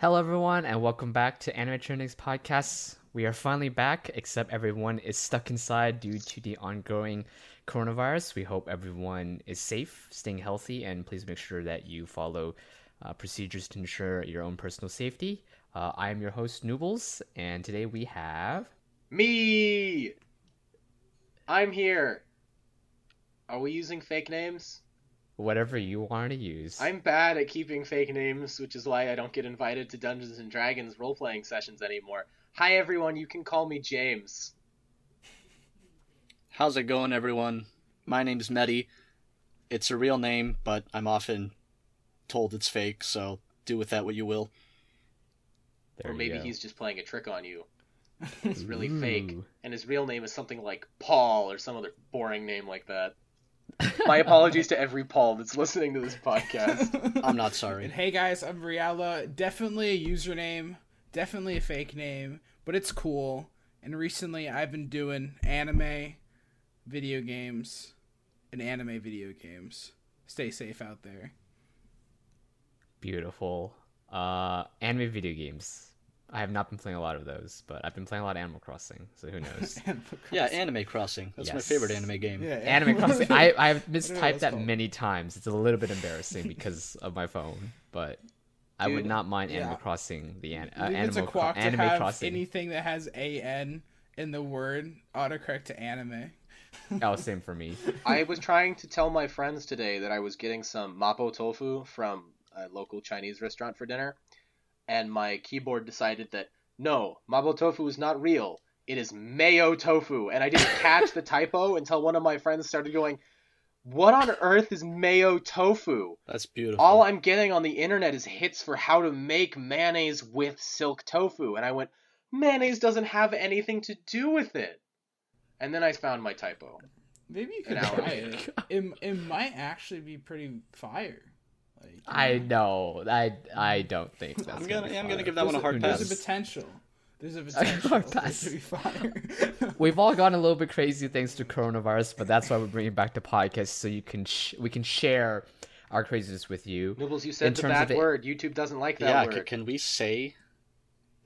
Hello, everyone, and welcome back to Anime Trendings Podcast. We are finally back, except everyone is stuck inside due to the ongoing coronavirus. We hope everyone is safe, staying healthy, and please make sure that you follow uh, procedures to ensure your own personal safety. Uh, I am your host, Noobles, and today we have. Me! I'm here. Are we using fake names? Whatever you want to use. I'm bad at keeping fake names, which is why I don't get invited to Dungeons and Dragons role playing sessions anymore. Hi everyone, you can call me James. How's it going, everyone? My name's Mehdi. It's a real name, but I'm often told it's fake, so do with that what you will. There or maybe go. he's just playing a trick on you. It's really fake, and his real name is something like Paul or some other boring name like that. My apologies to every Paul that's listening to this podcast. I'm not And sorry. hey guys, I'm Reala. Definitely a username, definitely a fake name, but it's cool. And recently I've been doing anime video games and anime video games. Stay safe out there. Beautiful. Uh, anime video games. I have not been playing a lot of those, but I've been playing a lot of Animal Crossing, so who knows? Yeah, Anime Crossing. That's my favorite anime game. Yeah, Anime Crossing. I I've mistyped it's that called. many times. It's a little bit embarrassing because of my phone, but I would not mind Animal yeah. Crossing. The an- uh, Leave it to Cro- to Anime have Crossing. anything that has an in the word autocorrect to anime. Oh, same for me. I was trying to tell my friends today that I was getting some mapo tofu from a local Chinese restaurant for dinner, and my keyboard decided that no, mapo tofu is not real. It is mayo tofu, and I didn't catch the typo until one of my friends started going, "What on earth is mayo tofu?" That's beautiful. All I'm getting on the internet is hits for how to make mayonnaise with silk tofu, and I went, mayonnaise doesn't have anything to do with it. And then I found my typo. Maybe you An could try it. it. It might actually be pretty fire. Like, I know. know. I I don't think that's. I'm gonna- be yeah, I'm gonna give that one a hard Who pass. There's a potential. There's a A potential hard for it pass. to be fire. We've all gone a little bit crazy thanks to coronavirus, but that's why we're bringing back the podcast so you can sh- we can share our craziness with you. Nibbles, you In said the terms bad of it- word. YouTube doesn't like that yeah, word. c- can we say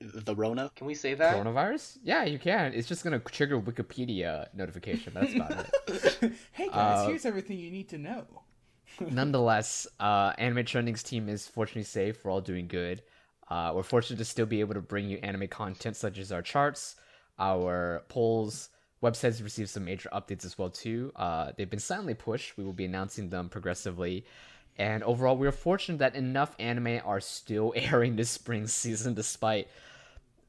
the Rona? Can we say that? Coronavirus? Yeah, you can. It's just gonna trigger Wikipedia notification. That's about it. hey guys, Uh, here's everything you need to know. Nonetheless, uh, Anime Trending's team is fortunately safe. We're all doing good. Uh, we're fortunate to still be able to bring you anime content such as our charts, our polls. Websites receive some major updates as well too. Uh, they've been silently pushed. We will be announcing them progressively. And overall, we're fortunate that enough anime are still airing this spring season, despite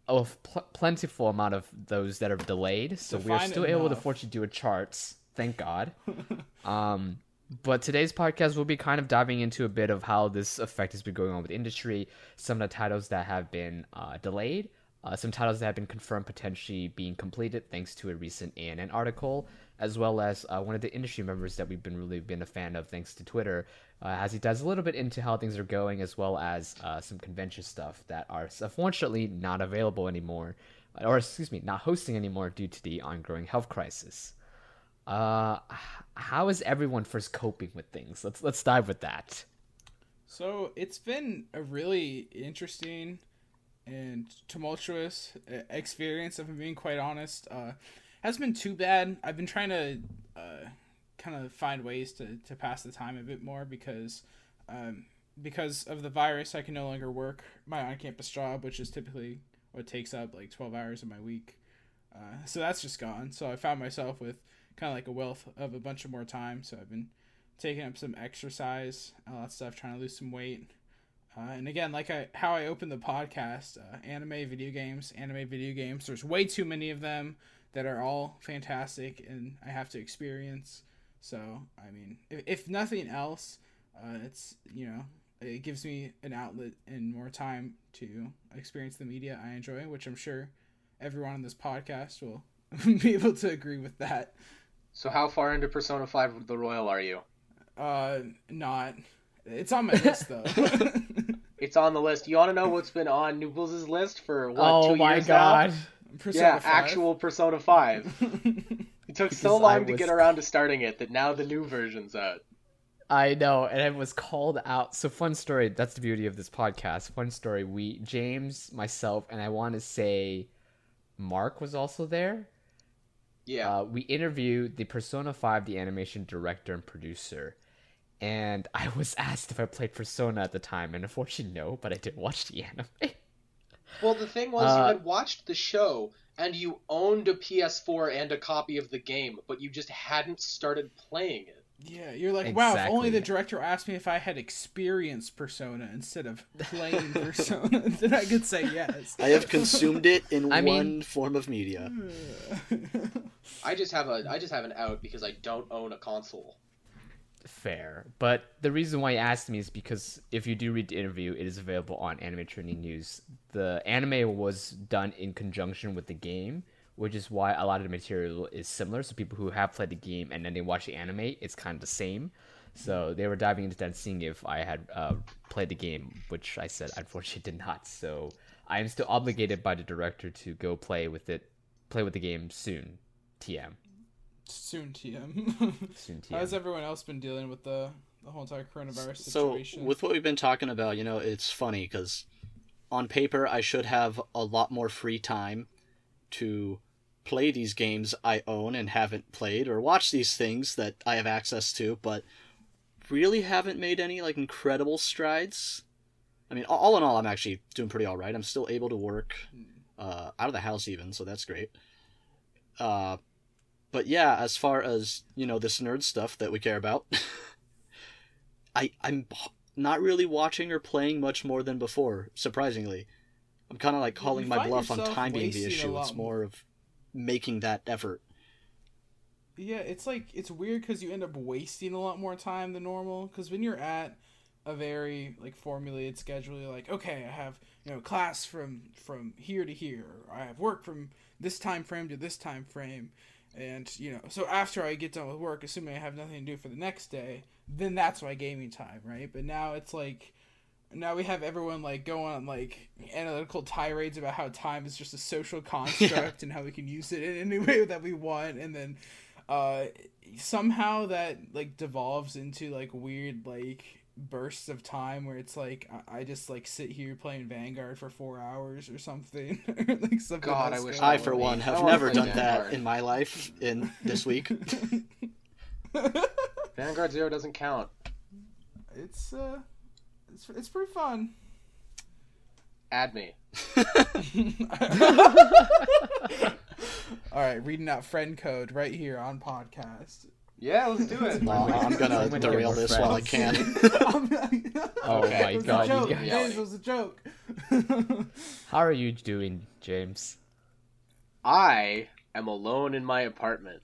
a pl- plentiful amount of those that are delayed. So we are Define still able to enough. fortunately do a charts. Thank God. Um, but today's podcast will be kind of diving into a bit of how this effect has been going on with industry, some of the titles that have been uh, delayed, uh, some titles that have been confirmed potentially being completed thanks to a recent ANN article, as well as uh, one of the industry members that we've been really been a fan of thanks to Twitter, uh, as he dives a little bit into how things are going, as well as uh, some convention stuff that are unfortunately not available anymore, or excuse me, not hosting anymore due to the ongoing health crisis. Uh, how is everyone first coping with things? Let's let's dive with that. So it's been a really interesting and tumultuous uh, experience. If I'm being quite honest, uh, hasn't been too bad. I've been trying to uh, kind of find ways to, to pass the time a bit more because um, because of the virus, I can no longer work my on-campus job, which is typically what takes up like 12 hours of my week. Uh, so that's just gone. So I found myself with kind of like a wealth of a bunch of more time. So I've been taking up some exercise, all that stuff, trying to lose some weight. Uh, and again, like I how I opened the podcast, uh, anime, video games, anime, video games. There's way too many of them that are all fantastic, and I have to experience. So I mean, if, if nothing else, uh, it's you know it gives me an outlet and more time to experience the media I enjoy, which I'm sure everyone on this podcast will be able to agree with that. So how far into Persona 5 The Royal are you? Uh, not. It's on my list though. It's on the list. You want to know what's been on Noobles' list for what oh two my years god! now? Persona yeah, 5. actual Persona 5. It took so Because I long to get around to starting it that now the new version's out. I know, and it was called out. So fun story. That's the beauty of this podcast. Fun story. We James, myself, and I want to say Mark was also there. Yeah. Uh, we interviewed the Persona 5, the animation director and producer. And I was asked if I played Persona at the time, and unfortunately, no, but I did watch the anime. well, the thing was, uh, you had watched the show and you owned a PS4 and a copy of the game, but you just hadn't started playing it. Yeah, you're like, wow, if only the director asked me if I had experienced Persona instead of playing Persona, then I could say yes. I have consumed it in I mean- one form of media. I just have a I just have an out because I don't own a console. Fair. But the reason why you asked me is because if you do read the interview, it is available on Anime Trending News. The anime was done in conjunction with the game, which is why a lot of the material is similar. So people who have played the game and then they watch the anime, it's kind of the same. So they were diving into that seeing if I had uh, played the game, which I said unfortunately did not. So I am still obligated by the director to go play with it, play with the game soon. TM. Soon, TM. Soon TM. How's everyone else been dealing with the the whole entire coronavirus So, situation? with what we've been talking about, you know, it's funny because on paper, I should have a lot more free time to play these games I own and haven't played, or watch these things that I have access to, but really haven't made any like incredible strides. I mean, all- all in all, I'm actually doing pretty all right. I'm still able to work uh, out of the house even, so that's great. Uh, but yeah, as far as you know, this nerd stuff that we care about, I I'm not really watching or playing much more than before. Surprisingly, I'm kind of like You calling my bluff on time being the issue. It's more of making that effort. Yeah, it's like it's weird because you end up wasting a lot more time than normal. Because when you're at a very like formulated schedule, you're like, okay, I have you know class from from here to here. I have work from this time frame to this time frame, and you know, so after I get done with work, assuming I have nothing to do for the next day, then that's my gaming time, right? But now it's like. Now we have everyone like going on like analytical tirades about how time is just a social construct and how we can use it in any way that we want, and then uh somehow that like devolves into like weird like bursts of time where it's like I, I just like sit here playing Vanguard for four hours or something. like something God, I wish I, on. for one, have never play done that in my life in this week. Vanguard Zero doesn't count. it's uh it's it's pretty fun. Add me. All right, reading out friend code right here on podcast. Yeah, let's do it. No, I'm gonna Someone derail get more this while I can. Oh Okay. my It god, a you joke. guys. James, it was a joke. How are you doing, James? I am alone in my apartment.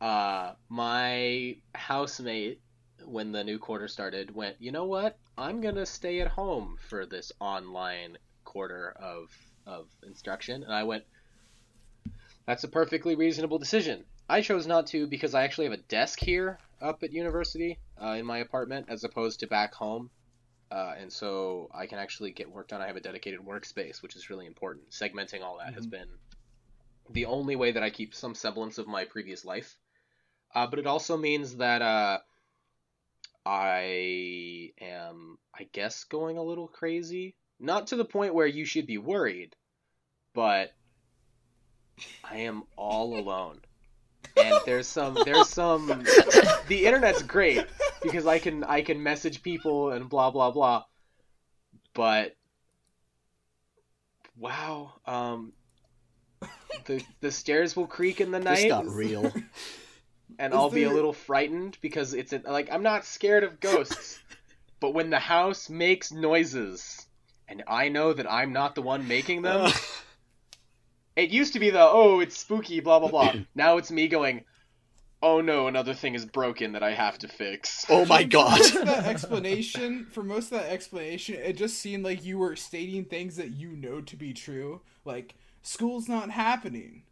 Uh, my housemate, when the new quarter started, went, you know what? I'm gonna stay at home for this online quarter of of instruction, and I went. That's a perfectly reasonable decision. I chose not to because I actually have a desk here up at university uh, in my apartment, as opposed to back home. Uh, and so I can actually get work done. I have a dedicated workspace, which is really important. Segmenting all that has been the only way that I keep some semblance of my previous life. Uh, but it also means that uh, I am, I guess, going a little crazy. Not to the point where you should be worried, but I am all alone. And there's some, there's some. The internet's great because I can, I can message people and blah blah blah. But wow, um, the the stairs will creak in the night This got real. and Is I'll be a little frightened because it's a, like I'm not scared of ghosts, but when the house makes noises and I know that I'm not the one making them, it used to be the oh it's spooky blah blah blah. now it's me going, oh no another thing is broken that I have to fix. oh my god. most that explanation for most of that explanation it just seemed like you were stating things that you know to be true like school's not happening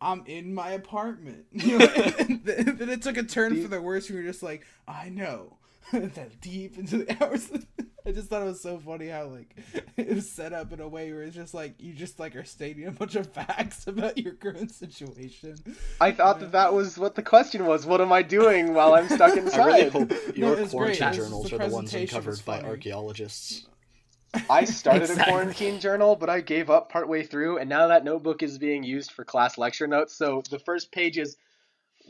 i'm in my apartment you know, and then then it took a turn for the worse and you're just like i know that deep into the hours. I just thought it was so funny how like it was set up in a way where it's just like you just like are stating a bunch of facts about your current situation. I thought that that was what the question was. What am I doing while I'm stuck I really inside? hope your it's great. quarantine It's- journals the are the ones uncovered by archaeologists. I started Exactly. a quarantine journal, but I gave up partway through, and now that notebook is being used for class lecture notes. So the first page is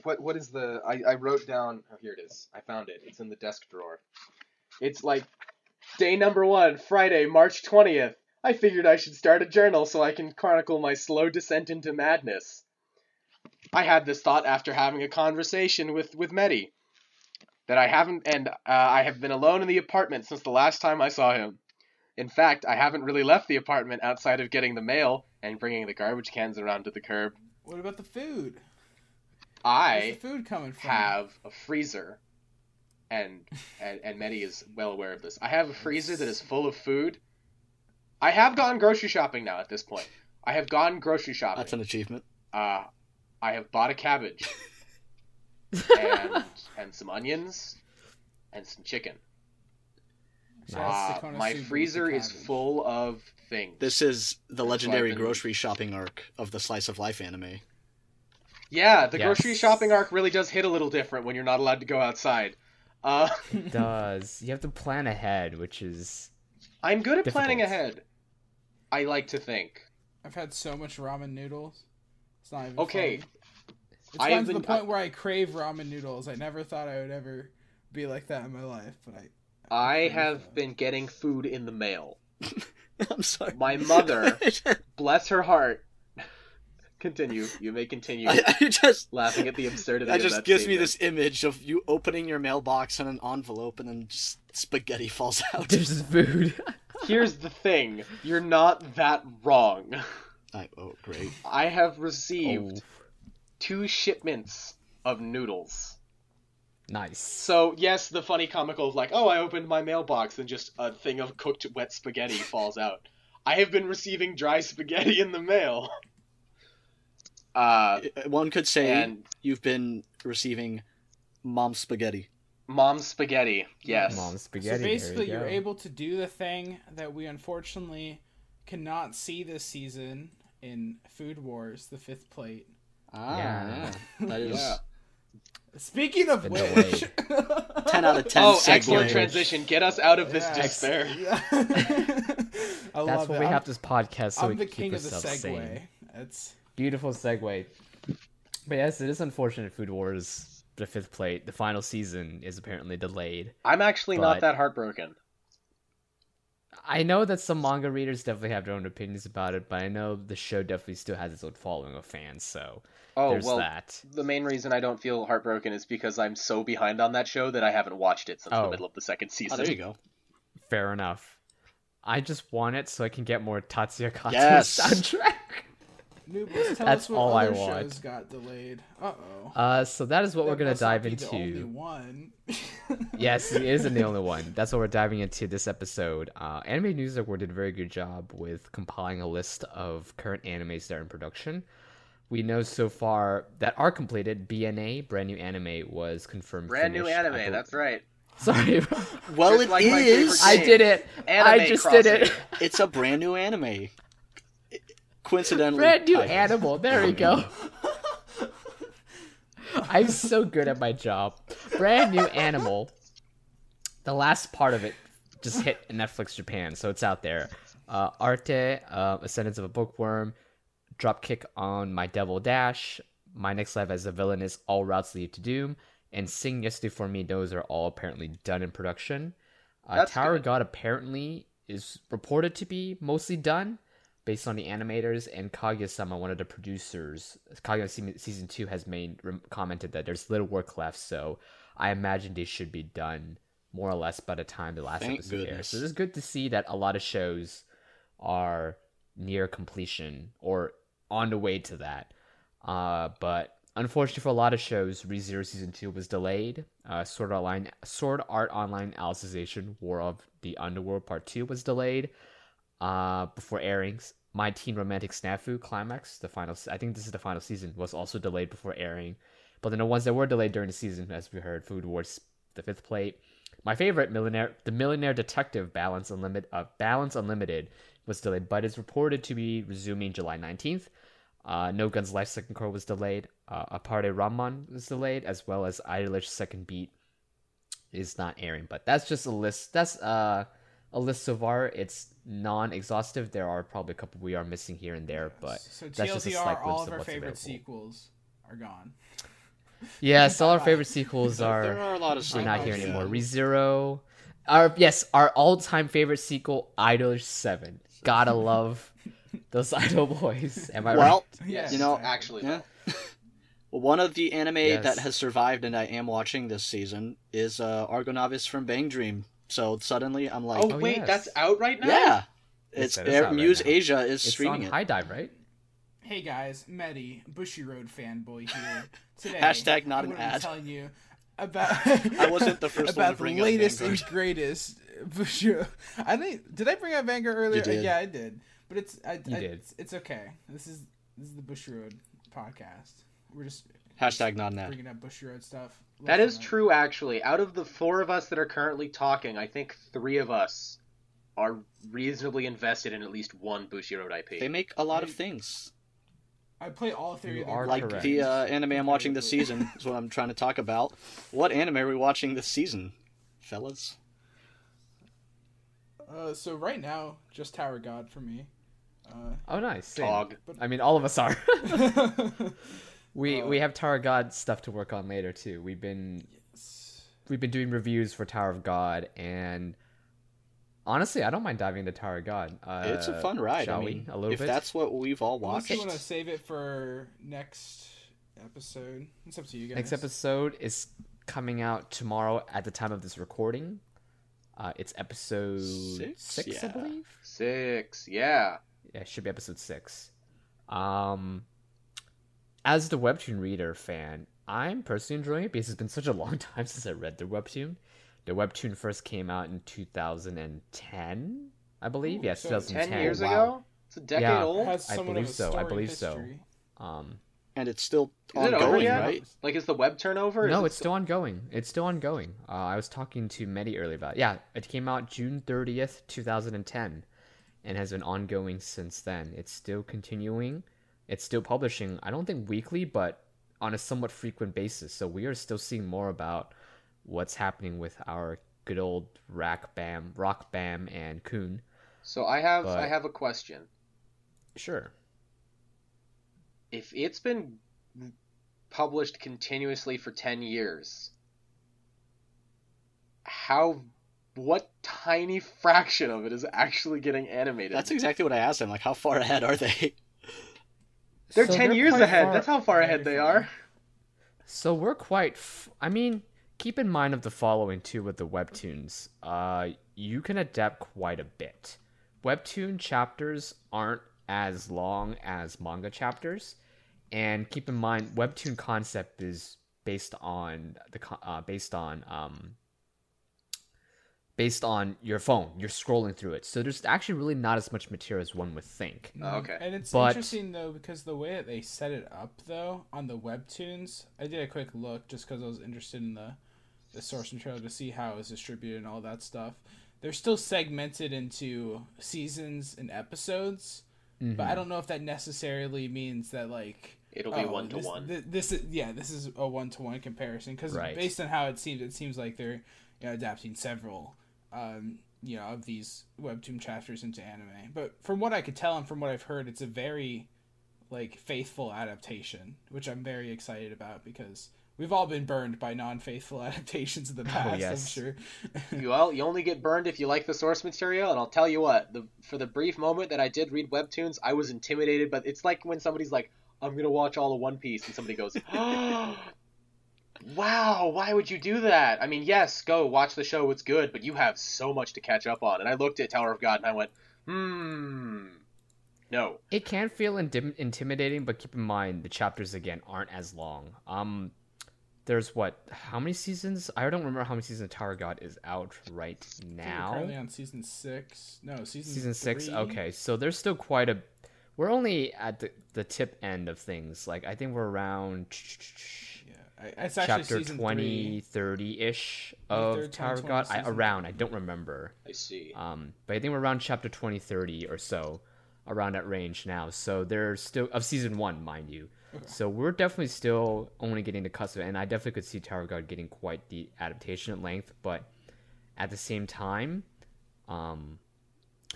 what what is the I, I wrote down oh here it is. I found it. It's in the desk drawer. It's like day number one, Friday, March twentieth. I figured I should start a journal so I can chronicle my slow descent into madness. I had this thought after having a conversation with with Mehdi that I haven't, and uh, I have been alone in the apartment since the last time I saw him. In fact, I haven't really left the apartment outside of getting the mail and bringing the garbage cans around to the curb. What about the food? Where's I the food coming from? have a freezer, and and and Mehdi is well aware of this. I have a freezer that is full of food. I have gone grocery shopping now. At this point, I have gone grocery shopping. That's an achievement. Uh, I have bought a cabbage and and some onions and some chicken. So Uh, my freezer is full of things. This is the That's legendary grocery shopping arc of the Slice of Life anime. Yeah, the Yes. grocery shopping arc really does hit a little different when you're not allowed to go outside. Uh, It does. You have to plan ahead, which is I'm good at planning ahead. I like to think. I've had so much ramen noodles. It's not even Okay, funny. It's I gotten have to the point I- where I crave ramen noodles. I never thought I would ever be like that in my life, but I. I crave have those. been getting food in the mail. I'm sorry. My mother, bless her heart. Continue. You may continue I, I just laughing at the absurdity. that of just that gives me this image of you opening your mailbox and an envelope and then just spaghetti falls out. there's food. Here's the thing: you're not that wrong. I, oh great. I have oh, received two shipments of noodles. nice. So yes, the funny comical of like, oh, I opened my mailbox and just a thing of cooked wet spaghetti falls out. I have been receiving dry spaghetti in the mail. Uh, One could say and you've been receiving mom spaghetti. mom spaghetti. Yes. Mom spaghetti. so there you basically, you're able to do the thing that we unfortunately cannot see this season in Food Wars: The Fifth Plate. Ah, Yeah. yeah. That is Yeah. Speaking of Been which, ten out of ten. Oh, excellent transition. Get us out of this Yes. despair. Yeah. I That's love why it. we I'm, have this podcast so I'm we the can king keep of the ourselves segue. sane. It's Beautiful segue. But yes, it is unfortunate. Food Wars, the fifth plate, the final season is apparently delayed. I'm actually not that heartbroken. I know that some manga readers definitely have their own opinions about it, but I know the show definitely still has its own following of fans. So Oh there's well, that. the main reason I don't feel heartbroken is because I'm so behind on that show that I haven't watched it since Oh. the middle of the second Oh, season. there you go. Fair enough. I just want it so I can get more Tatsuya Kato's Yes. soundtrack. Noobs, tell That's us what all I want. shows got delayed. Uh oh. Uh, so that is what we're gonna dive The only into. one. yes, it isn't the only one. That's what we're diving into this episode. Uh, Anime News Network did a very good job with compiling a list of current animes that are in production. We know so far that are completed. BNA, brand new anime, was confirmed. Brand new finished. I anime. That's right. Sorry, Well, Just it like is. I did it. I Anime just did it. It's a brand new anime. Coincidentally, Brand new animal. There we go. I'm so good at my job. Brand new animal. The last part of it just hit Netflix Japan, so it's out there. Uh, Arte, uh, Ascendance of a Bookworm, Dropkick on My Devil Dash, My Next Life as a Villain is All Routes Lead to Doom, and Sing Yesterday for Me. Those are all apparently done in production. Uh, Tower good. God apparently is reported to be mostly done based on the animators and Kaguya-sama, one of the producers. Kaguya Se- season two has made commented that there's little work left, so I imagine they should be done more or less by the time the last Thank episode airs. So it's good to see that a lot of shows are near completion or on the way to that. Uh, but unfortunately for a lot of shows, ReZero season two was delayed. Uh, Sword Online, Sword Art Online Alicization, War of the Underworld Part Two was delayed uh, before airings. My Teen Romantic Snafu Climax, the final, I think this is the final season, was also delayed before airing. But then the ones that were delayed during the season, as we heard, Food Wars, The Fifth Plate, my favorite millionaire, the Millionaire Detective Balance Unlimited, uh, Balance Unlimited was delayed, but is reported to be resuming July 19th. Uh, no Guns Life Second Cour was delayed. Uh, Appare-Ranman was delayed, as well as Idolish Second Beat is not airing. But that's just a list. That's uh, a list so far. It's non-exhaustive. There are probably a couple we are missing here and there, but so that's just a slight all glimpse of our what's favorite available. sequels are gone. Yes, all our favorite sequels there are are a lot of we're not here anymore. yeah. ReZero. Our yes, our all-time favorite sequel, Idol Seven. Gotta love those Idol boys. Am I Well, right? Yes, you know. Actually, Yeah. though. One of the anime Yes. that has survived and I am watching this season is uh, Argonavis from Bang Dream. So suddenly I'm like, Oh, Oh, wait, yes. that's out right now. yeah, Yes, it's Air- out right Muse now. Asia is It's streaming on it. High Dive, right? Hey guys, Mehdi, Bushy Road fanboy here. Today, Hashtag not I'm an gonna be ad. telling you about. I wasn't the first one to about bring the latest Vanguard. and greatest uh, Bushy. Road- I think did I bring up Vanguard earlier? did. Yeah, I did. But it's I, You I- did. It's, it's okay. This is this is the Bushiroad podcast. We're just Hashtag not an ad. bringing up Bushiroad stuff. That left is and right. true, actually. Out of the four of us that are currently talking, I think three of us are reasonably invested in at least one Bushiroad IP. They make a lot of things. I play all three You of their are Like correct. the uh, anime I'm watching this season is what I'm trying to talk about. What anime are we watching this season, fellas? Uh, so right now, just Tower God for me. Uh, Oh, nice. Same. Tog. I mean, all of us are. we Uh, we have Tower of God stuff to work on later too. We've been we've been doing reviews for Tower of God, and honestly, I don't mind diving into Tower of God. Uh, it's a fun ride. Shall I mean, we? A little if bit. that's what we've all Unless watched, you want to save it for next episode, it's up to you guys. Next episode is coming out tomorrow at the time of this recording. Uh, it's episode Six? six, I believe. Six, yeah. Yeah, it should be episode six. Um, as the webtoon reader fan, I'm personally enjoying it because it's been such a long time since I read the webtoon. The webtoon first came out in 2010, I believe. Ooh, yes, so 2010. Ten years wow. ago? It's a decade Yeah. Old? has I believe so, I storied believe so. Um, and it's still Is it over ongoing, yet? right? Like, is the web turnover? no, Is it it's still ongoing. It's still ongoing. Uh, I was talking to Mehdi earlier about. It. Yeah, it came out June 30th, 2010, and has been ongoing since then. It's still continuing. It's still publishing. I don't think weekly, but on a somewhat frequent basis. So we are still seeing more about what's happening with our good old Rack Bam, Rock Bam, and Khun. So I have But- I have a question. Sure. If it's been published continuously for 10 years, how what tiny fraction of it is actually getting animated? That's exactly what I asked him. Like, how far ahead are they? they're So 10 years ahead. far- That's how far ahead they are. So we're quite. F- I mean, keep in mind of the following too with the webtoons. Uh, you can adapt quite a bit. Webtoon chapters aren't as long as manga chapters, and keep in mind, webtoon concept is based on the uh, based on um based on your phone. You're scrolling through it, so there's actually really not as much material as one would think. Mm-hmm. Oh, okay. And it's But- interesting though because the way that they set it up though on the webtoons, I did a quick look just because I was interested in the the source material to see how it was distributed and all that stuff. They're still segmented into seasons and episodes, but I mm-hmm. don't know if that necessarily means that like It'll be oh, one to this- one. This is yeah, this is a one to one comparison because Right. based on how it seems, it seems like they're you know, adapting several um, you know of these webtoon chapters into anime. But from what I could tell and from what I've heard, it's a very like faithful adaptation, which I'm very excited about because we've all been burned by non-faithful adaptations in the past. I'm sure. You well, you only get burned if you like the source material, and I'll tell you what. The for the brief moment that I did read webtoons, I was intimidated. But it's like when somebody's like, "I'm gonna watch all of One Piece," and somebody goes, "Wow, why would you do that?" I mean, yes, go watch the show; it's good, but you have so much to catch up on. And I looked at Tower of God and I went, "Hmm, no." It can feel intim- intimidating, but keep in mind the chapters again aren't as long. Um, there's what? How many seasons? I don't remember how many seasons of Tower of God is out right I we're now. currently on season six. No, season Season six. Okay, so there's still quite a. We're only at the, the tip end of things. Like I think we're around. Yeah. I- It's actually chapter season 20, 30 ish of third Tower of God. I, season. around, I don't remember. I see. Um, but I think we're around chapter 20, 30 or so, around that range now. So they're still of season one, mind you. So we're definitely still only getting the cusp of it, and I definitely could see Tower of God getting quite the adaptation at length. But at the same time, um,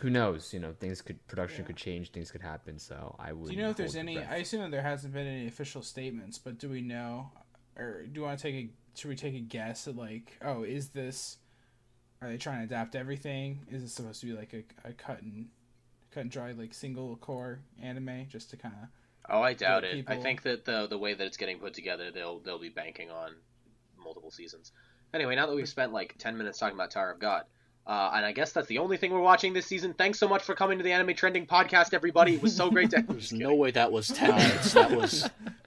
who knows? You know, things could production could change, things could happen. So I would. Do you know if there's any? breath. I assume that there hasn't been any official statements, but do we know, or do you want to take a? Should we take a guess at like, oh, is this? Are they trying to adapt everything? Is it supposed to be like a, a cut and cut and dry like single cour anime just to kind of? Oh, I doubt it. I think that the the way that it's getting put together, they'll they'll be banking on multiple seasons. Anyway, now that we've spent like ten minutes talking about Tower of God, uh, and I guess that's the only thing we're watching this season. Thanks so much for coming to the Anime Trending podcast, everybody. It was so great to. There's no way that was ten minutes. That was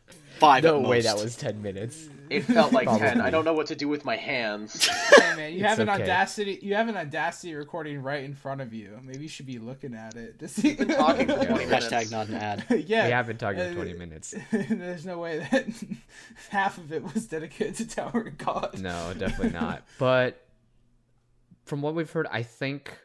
five. No at way that was ten minutes. It felt like ten. I don't know what to do with my hands. Hey man, you It's have an okay. audacity. You have an audacity recording right in front of you. Maybe you should be looking at it to see. been talking for 20 minutes. Hashtag not an ad. yeah, We have been talking uh, for twenty minutes. There's no way that half of it was dedicated to Tower of God. No, definitely not. But from what we've heard, I think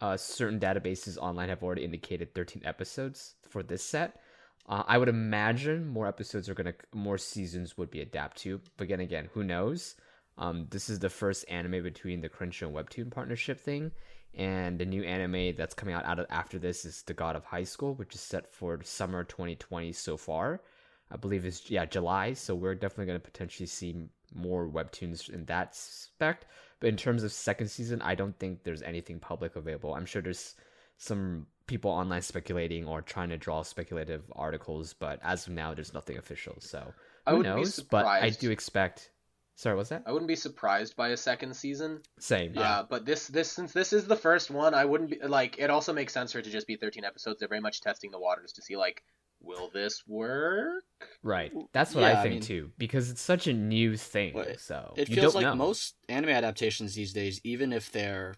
uh, certain databases online have already indicated 13 episodes for this set. Uh, I would imagine more episodes are gonna, more seasons would be adapted to. But again, again, who knows? Um, this is the first anime between the Crunchyroll and Webtoon partnership thing, and the new anime that's coming out, out of, after this is The God of High School, which is set for summer 2020 so far. I believe is yeah July, so we're definitely to potentially see more webtoons in that spect. But in terms of second season, I don't think there's anything public available. I'm sure there's some people online speculating or trying to draw speculative articles, but as of now, there's nothing official. So I who wouldn't be knows? But I do expect. Sorry, what's that? I wouldn't be surprised by a second season. Same. Yeah. Uh, but this this since this is the first one, I wouldn't be like. It also makes sense for it to just be 13 episodes. They're very much testing the waters to see like, will this work? Right. That's what Yeah, I I think mean- too, because it's such a new thing. It- so It you feels don't like know. most anime adaptations these days, even if they're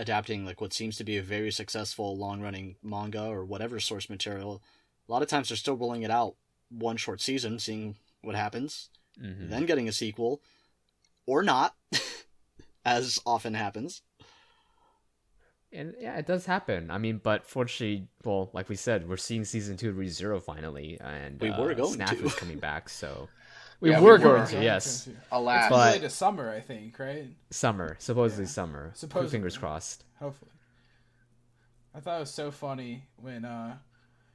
adapting like what seems to be a very successful long-running manga or whatever source material, a lot of times they're still rolling it out one short season, seeing what happens, Mhm. then getting a sequel, or not, as often happens. And yeah, it does happen. I mean, but fortunately, well, like we said, we're seeing season two of ReZero finally, and We uh, were going Snap to. is coming back. So we Yeah, were we going were. to, yes, Alas, It's But- delayed to summer, I think, right? summer, supposedly Yeah. summer. Supposedly. Fingers crossed. Hopefully. I thought it was so funny when, uh,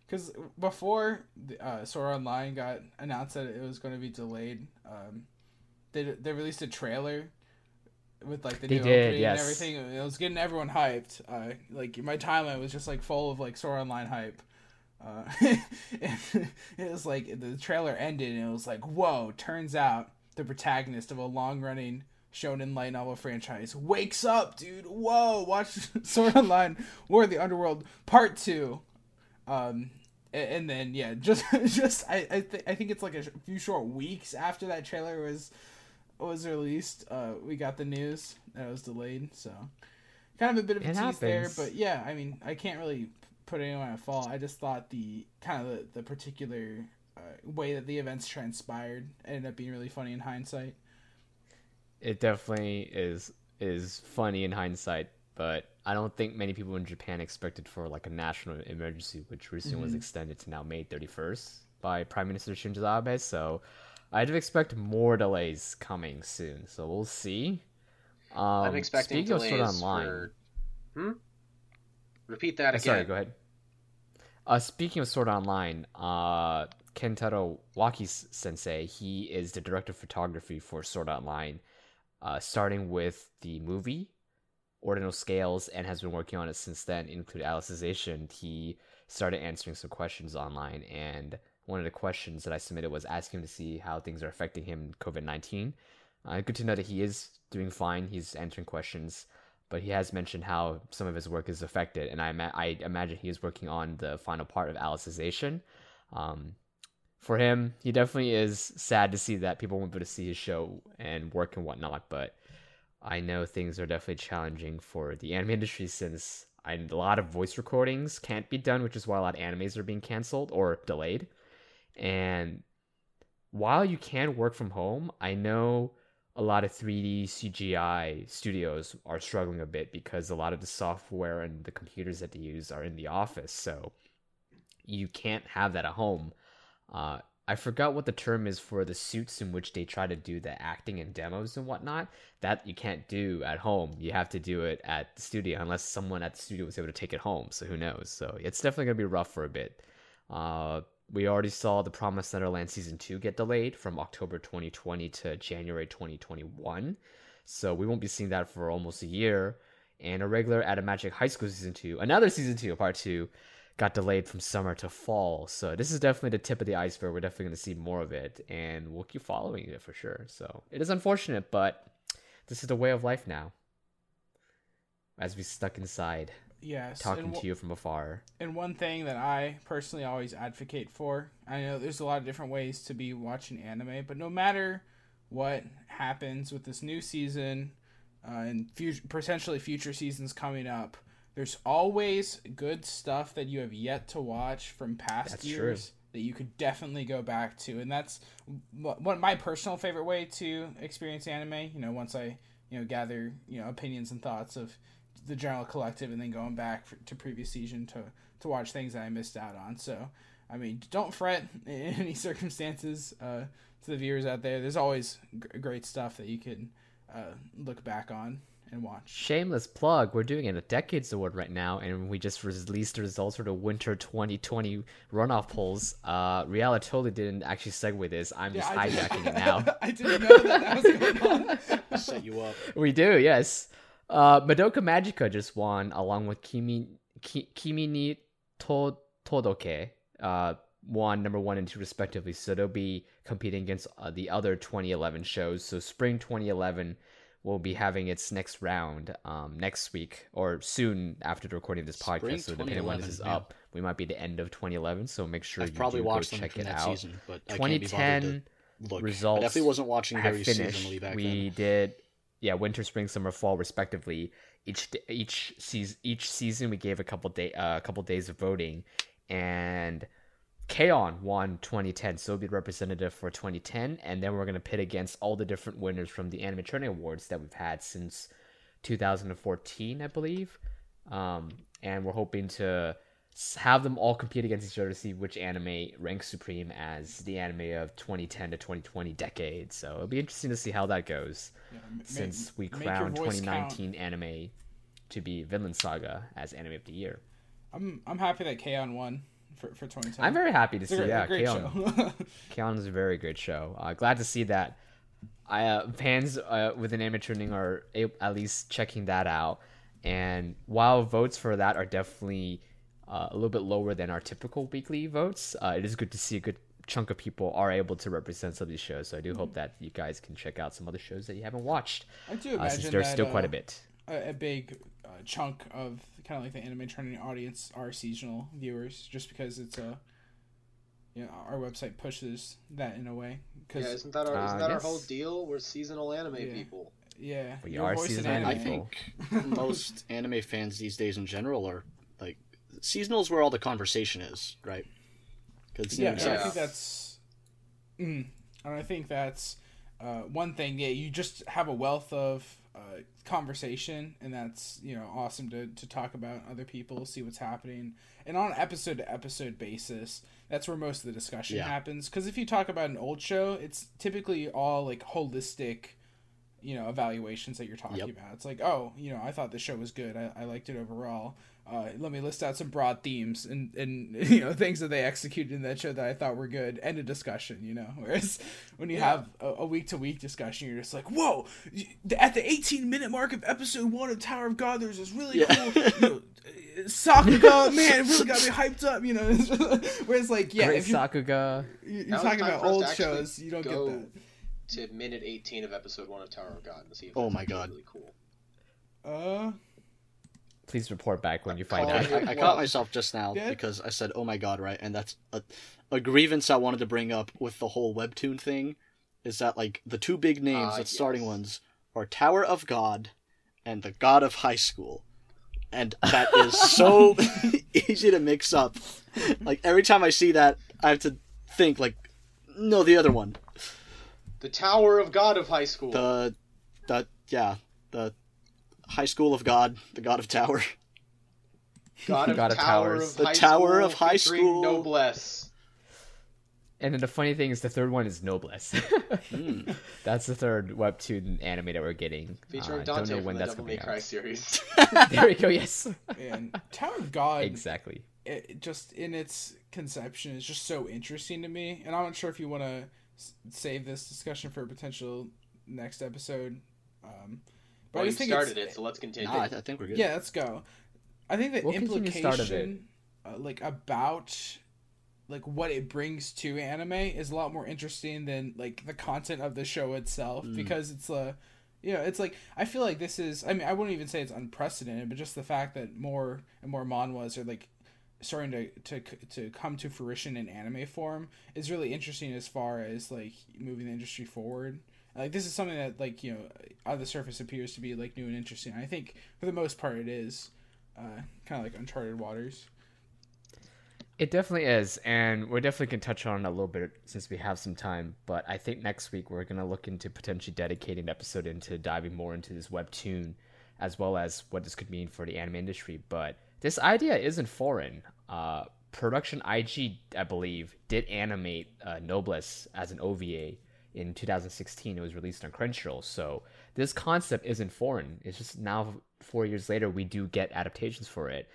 because before the, uh, Sword Art Online got announced that it was going to be delayed, um, they they released a trailer with like the They new did, opening yes. and everything. It was getting everyone hyped. Uh, like my timeline was just like full of like Sword Art Online hype. Uh, it was like the trailer ended and it was like, whoa! Turns out the protagonist of a long-running shonen light novel franchise wakes up, dude. Whoa! Watch Sword Online War of the Underworld Part Two. Um, and then yeah, just just I I, th- I think it's like a few short weeks after that trailer was was released, uh, we got the news that it was delayed. So kind of a bit of a It tease there, but yeah, I mean I can't really put anyone at fault. I just thought the kind of the, the particular uh, way that the events transpired ended up being really funny in hindsight. It definitely is is funny in hindsight, but I don't think many people in Japan expected for like a national emergency, which recently was Mhm. extended to now May 31st by Prime Minister Shinzo Abe. So I'd expect more delays coming soon. So we'll see. Um, I'm expecting speaking of delays Online, for. Hmm. Repeat that again. Sorry, go ahead. Uh, speaking of Sword Online, uh, Kentaro Waki Sensei, he is the director of photography for Sword Online, uh, starting with the movie Ordinal Scales, and has been working on it since then. Include Alicization. He started answering some questions online, and one of the questions that I submitted was asking him to see how things are affecting him COVID nineteen. Uh, good to know that he is doing fine. He's answering questions but he has mentioned how some of his work is affected, and I, ima- I imagine he is working on the final part of Alicization. Um, for him, he definitely is sad to see that people won't be able to see his show and work and whatnot, but I know things are definitely challenging for the anime industry since I, a lot of voice recordings can't be done, which is why a lot of animes are being canceled or delayed. And while you can work from home, I know a lot of 3D CGI studios are struggling a bit because a lot of the software and the computers that they use are in the office. So you can't have that at home. Uh, I forgot what the term is for the suits in which they try to do the acting and demos and whatnot. That you can't do at home. You have to do it at the studio unless someone at the studio was able to take it home. So who knows? So it's definitely gonna be rough for a bit. Uh, we already saw the Promised Neverland season two get delayed from October 2020 to January 2021. So we won't be seeing that for almost a year. And Irregular at Magic High School season two, another season two, part two, got delayed from summer to fall. So this is definitely the tip of the iceberg. We're definitely going to see more of it, and we'll keep following it for sure. So it is unfortunate, but this is the way of life now. As we stuck inside, Yes. talking to you from afar. And one thing that I personally always advocate for, I know there's a lot of different ways to be watching anime, but no matter what happens with this new season uh, and future, potentially future seasons coming up, there's always good stuff that you have yet to watch from past That's years that you could definitely go back to, and that's what my personal favorite way to experience anime. You know, once I you know gather you know opinions and thoughts of the general collective and then going back for, to previous season to to watch things that I missed out on. So, I mean, don't fret in any circumstances. Uh, to the viewers out there, there's always g- great stuff that you can uh, look back on and watch. Shameless plug. We're doing a Decades Award right now, and we just released the results for the Winter 2020 runoff polls. Uh, Reala totally didn't actually segue this. I'm just I did- hijacking it now. I didn't know that, that was going on. Set you up. We do, yes. Uh, Madoka Magica just won along with Kimi Ki, Kimi ni to, Todoke. Uh, won number one and two respectively. So they'll be competing against uh, the other 2011 shows. So spring 2011 will be having its next round um, next week or soon after the recording of this Spring podcast. So depending on when this is 2011, up, we might be the end of 2011. So make sure I've you probably watched check it out. season, but I can't be 2010 to look. results I definitely wasn't watching very finished. seasonally back we then. did, yeah, winter, spring, summer, fall, respectively. Each each season, each season, we gave a couple day, uh, a couple days of voting, and K-On! won 2010, so be representative for 2010, and then we're gonna pit against all the different winners from the Anime Tourney Awards that we've had since 2014, I believe. Um, and we're hoping to have them all compete against each other to see which anime ranks supreme as the anime of 2010 to 2020 decade. So it'll be interesting to see how that goes Yeah, since we make your crowned voice count. 2019 anime to be Vinland Saga as anime of the year. I'm I'm happy that K-On! won for, for 2010. I'm very happy to It's see great, yeah, K-On! K-On! is a very good show. Uh, glad to see that. I uh, fans uh, with an anime trending are at least checking that out. And while votes for that are definitely uh, a little bit lower than our typical weekly votes, uh, it is good to see a good chunk of people are able to represent some of these shows. So I do hope that you guys can check out some other shows that you haven't watched, I do uh, imagine since there's that, still quite uh, a bit. a, a big uh, chunk of kind of like the anime trending audience are seasonal viewers, just because it's a you know our website pushes that in a way. Yeah, isn't that our Uh, isn't that our whole deal? We're seasonal anime Yeah. people. yeah, We your are voice seasonal anime. People. I think most anime fans these days in general are like seasonal is where all the conversation is, right? Because Yeah, and I think that's, mm, and I think that's uh, one thing. Yeah, you just have a wealth of uh, conversation, and that's you know awesome to to talk about other people, see what's happening, and on episode to episode basis. That's where most of the discussion Yeah. happens. Because if you talk about an old show, it's typically all like holistic. You know, evaluations that you're talking Yep. about. It's like, oh, you know, I thought the show was good. I, I liked it overall uh, let me list out some broad themes and, and you know things that they executed in that show that I thought were good. End of discussion, you know. Whereas when you have a week to week discussion, you're just like, whoa! At the 18 minute mark of episode one of Tower of God, there's this really Yeah. cool you know, uh, Sakuga. Man, it really got me hyped up, you know. Whereas like, yeah, Great if you're, Sakuga. you're Now it's talking about for us to old shows, you don't go get that. To minute 18 of episode one of Tower of God and see if Oh my actually God. really cool. Uh, Please report back when you find out. yeah. I, I caught myself just now Yeah. because I said, "Oh my god!" Right, and that's a, a grievance I wanted to bring up with the whole webtoon thing. Is that like the two big names, Ah, the starting ones, are Tower of God and the God of High School, and that is so easy to mix up. Like every time I see that, I have to think like, No, the other one. The Tower of God of High School. The, the yeah, the High School of God, the God of Tower. God of, God of Tower Towers. of The High Tower School of High featuring School. Noblesse. And then the funny thing is, the third one is Noblesse. Hmm. That's the third webtoon anime that we're getting. Featuring Uh, Dante don't know from when the that's Devil May coming Cry out. series. there we go. Yes, And Tower of God, exactly. it, just in its conception, is just so interesting to me. And I'm not sure if you want to s- save this discussion for a potential next episode. Um, but well, I you just think started it, so let's continue. Nah, I, I think we're good. Yeah, let's go. I think the We'll implication, start uh, like about like what it brings to anime, is a lot more interesting than like the content of the show itself Mm. because it's uh, you know, it's like I feel like this is. I mean, I wouldn't even say it's unprecedented, but just the fact that more and more manhwas are like starting to to to come to fruition in anime form is really interesting as far as like moving the industry forward. Like this is something that like you know on the surface appears to be like new and interesting. I think for the most part it is uh, kind of like uncharted waters. It definitely is, and we're definitely gonna touch on a little bit since we have some time. But I think next week we're gonna look into potentially dedicating an episode into diving more into this webtoon, as well as what this could mean for the anime industry. But this idea isn't foreign. Uh, Production IG, I believe, did animate uh, Noblesse as an OVA in 2016. It was released on Crunchyroll, so this concept isn't foreign. It's just now, four years later, we do get adaptations for it.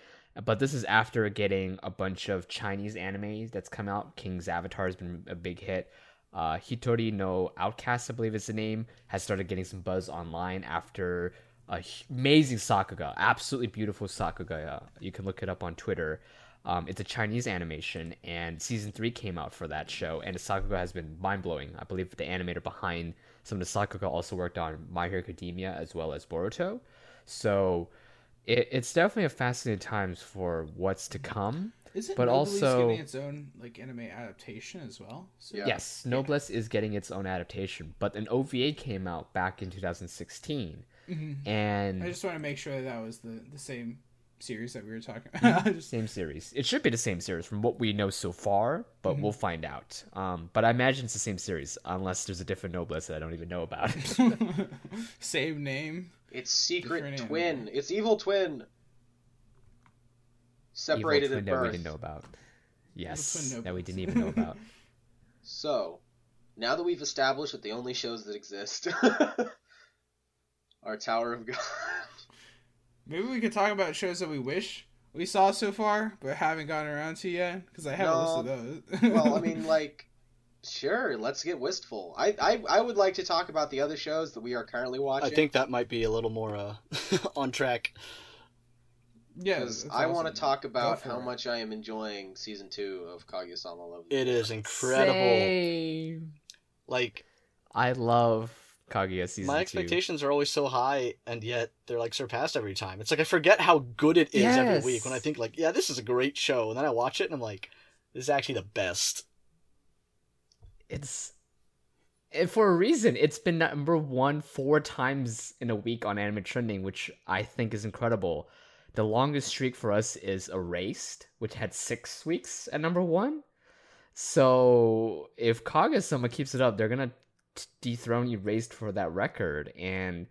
But this is after getting a bunch of Chinese anime that's come out. King's Avatar has been a big hit. Uh, Hitori no Outcast, I believe is the name, has started getting some buzz online after amazing Sakuga, absolutely beautiful Sakuga. Uh, you can look it up on Twitter. Um, it's a Chinese animation, and season three came out for that show, and the Sakuga has been mind blowing. I believe the animator behind some of the Sakuga also worked on My Hero Academia as well as Boruto. So it, it's definitely a fascinating times for what's to come. Is it But Noblesse also- getting its own like anime adaptation as well? So, Yeah. Yes, Noblesse is getting its own adaptation, but an OVA came out back in 2016, Mhm. and I just want to make sure that, that was the the same series that we were talking. about. I just, same series. It should be the same series from what we know so far, but we'll find out. Um, but I imagine it's the same series, unless there's a different Noblesse that I don't even know about. same name. It's Secret Different Twin. anime. It's Evil Twin. Separated Evil at Twin that we didn't know about. Yes, Twin that we didn't even know about. So, now that we've established that the only shows that exist are Tower of God. Maybe we could talk about shows that we wish we saw so far, but haven't gotten around to yet. Because I have a list of those. well, I mean, like, sure, let's get wistful. I, I, I would like to talk about the other shows that we are currently watching. I think that might be a little more uh, on track. yeah, because that's I want to talk about how it. much I am enjoying season two of Kaguya-sama Love. It is incredible. Same. Like I love Kaguya season my two. expectations are always so high, and yet they're like surpassed every time. It's like I forget how good it is every week when I think like, yeah, this is a great show, and then I watch it and I'm like, this is actually the best. it's and for a reason. It's been number one four times in a week on Anime Trending, which I think is incredible. The longest streak for us is Erased, which had six weeks at number one. So if Kaguya-sama keeps it up, they're gonna t- dethrone Erased for that record. And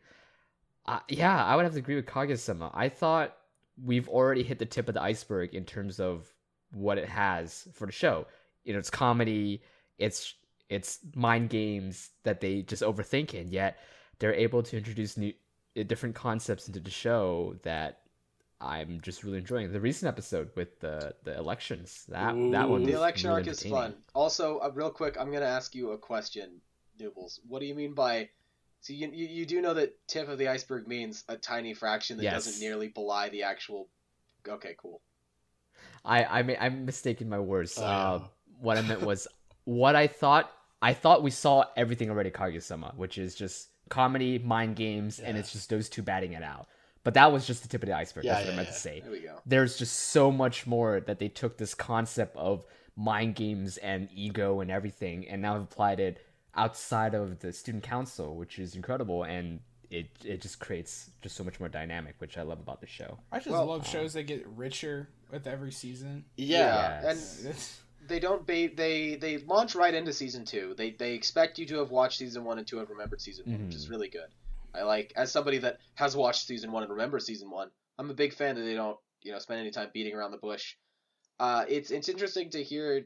uh, yeah, I would have to agree with Kaguya-sama. I thought we've already hit the tip of the iceberg in terms of what it has for the show. You know, it's comedy, it's it's mind games that they just overthink and Yet they're able to introduce new, uh, different concepts into the show that I'm just really enjoying. The recent episode with the the elections that that one The election really arc is fun. Also, uh, real quick, I'm gonna ask you a question, Noobles. What do you mean by? So you, you you do know that tip of the iceberg means a tiny fraction that Yes. doesn't nearly belie the actual. Okay, cool. I I may, I'm mistaken my words. Oh, uh, yeah. what I meant was what I thought. I thought we saw everything already Kaguya-sama, which is just comedy, mind games, and it's just those two batting it out. But that was just the tip of the iceberg. Yeah, That's what yeah, I meant yeah. to say. There we go. There's just so much more that they took this concept of mind games and ego and everything, and now have applied it outside of the student council, which is incredible, and it it just creates just so much more dynamic, which I love about the show. I just Well, love shows that get richer with every season. Yeah, Yeah, Yes. and they don't bait they they launch right into season two. They they expect you to have watched season one and to have remembered season one, which is Mhm. really good. I like as somebody that has watched season one and remembers season one. I'm a big fan that they don't you know spend any time beating around the bush. Uh, it's it's interesting to hear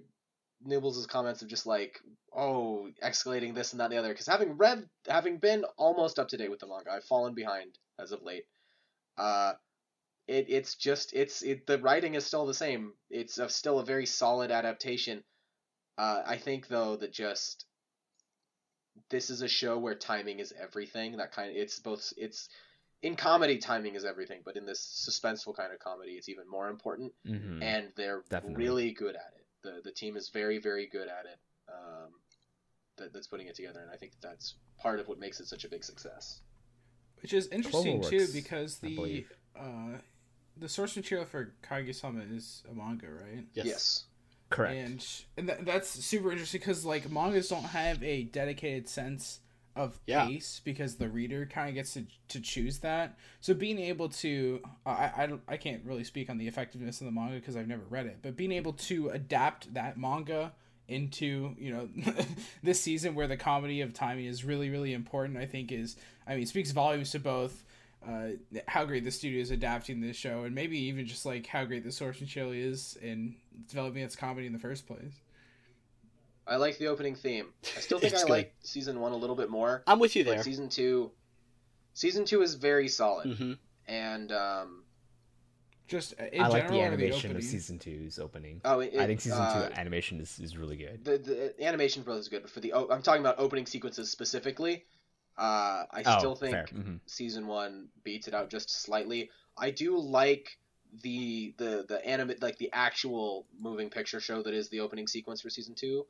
Noobles' comments of just like oh escalating this and that and the other because having read having been almost up to date with the manga, I've fallen behind as of late. Uh, it it's just it's it the writing is still the same. It's a, still a very solid adaptation. Uh, I think though that just this is a show where timing is everything. That kind of it's both it's in comedy timing is everything, but in this suspenseful kind of comedy, it's even more important. Mhm. And they're Definitely. really good at it. The The team is very very good at it. Um, that, that's putting it together, and I think that's part of what makes it such a big success. Which is interesting too Cloverworks, because the uh, the source material for Kaguya-sama is a manga, right? Yes. yes. Correct. And and th- that's super interesting because like mangas don't have a dedicated sense of Yeah. pace because the reader kind of gets to, to choose that. So being able to I I, don't, I can't really speak on the effectiveness of the manga because I've never read it, but being able to adapt that manga into you know this season where the comedy of timing is really really important i think is i mean speaks volumes to both uh, how great the studio is adapting this show and maybe even just like how great the source material is in developing its comedy in the first place I like the opening theme. I still think I good. like season one a little bit more. I'm with you But there. season two, season two is very solid, hmm and um, just uh, in I like the animation opening? of season two's opening. oh, it, I think season uh, two animation is, is really good. the, the animation for this is good, but for the o- I'm talking about opening sequences specifically. Uh, I oh, still think fair. Mhm. season one beats it out just slightly. I do like the the the anime like the actual moving picture show that is the opening sequence for season two.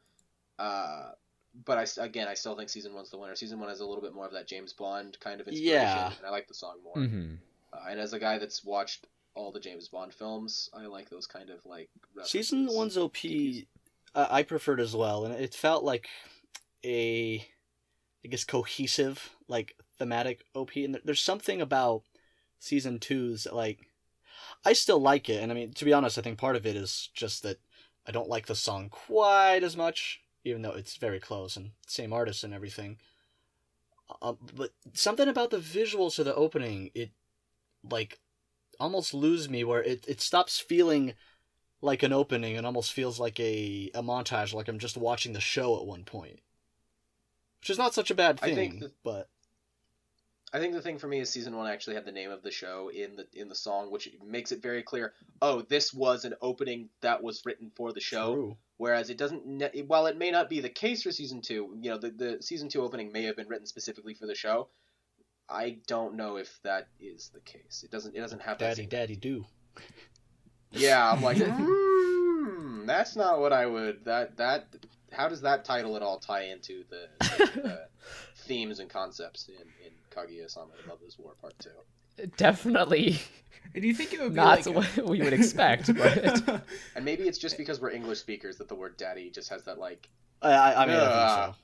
Uh, but I s- again I still think season one's the winner. Season one has a little bit more of that James Bond kind of inspiration, Yeah. and I like the song more. Mhm. Uh, and as a guy that's watched all the James Bond films, I like those kind of like Season one's OP, uh, I preferred as well, and it felt like a, I guess, cohesive, like thematic OP. And there's something about season two's like, I still like it, and I mean, to be honest, I think part of it is just that I don't like the song quite as much, even though it's very close and same artist and everything. Uh, but something about the visuals of the opening, it like almost lose me where it, it stops feeling like an opening and almost feels like a, a montage, like I'm just watching the show at one point. Which is not such a bad I thing, think that- but I think the thing for me is season one actually had the name of the show in the in the song, which makes it very clear. Oh, this was an opening that was written for the show. true. Whereas it doesn't. ne- While it may not be the case for season two, you know, the the season two opening may have been written specifically for the show. I don't know if that is the case. It doesn't. It doesn't have that. Daddy, daddy, do. Yeah, I'm like, hmm, that's not what I would. That that. How does that title at all tie into the, the uh, themes and concepts in in Kaguya-sama: The Mother's War Part Two? Definitely And do you think it would be not like what we would expect, but And maybe it's just because we're English speakers that the word "daddy" just has that like. I, I, I mean, I think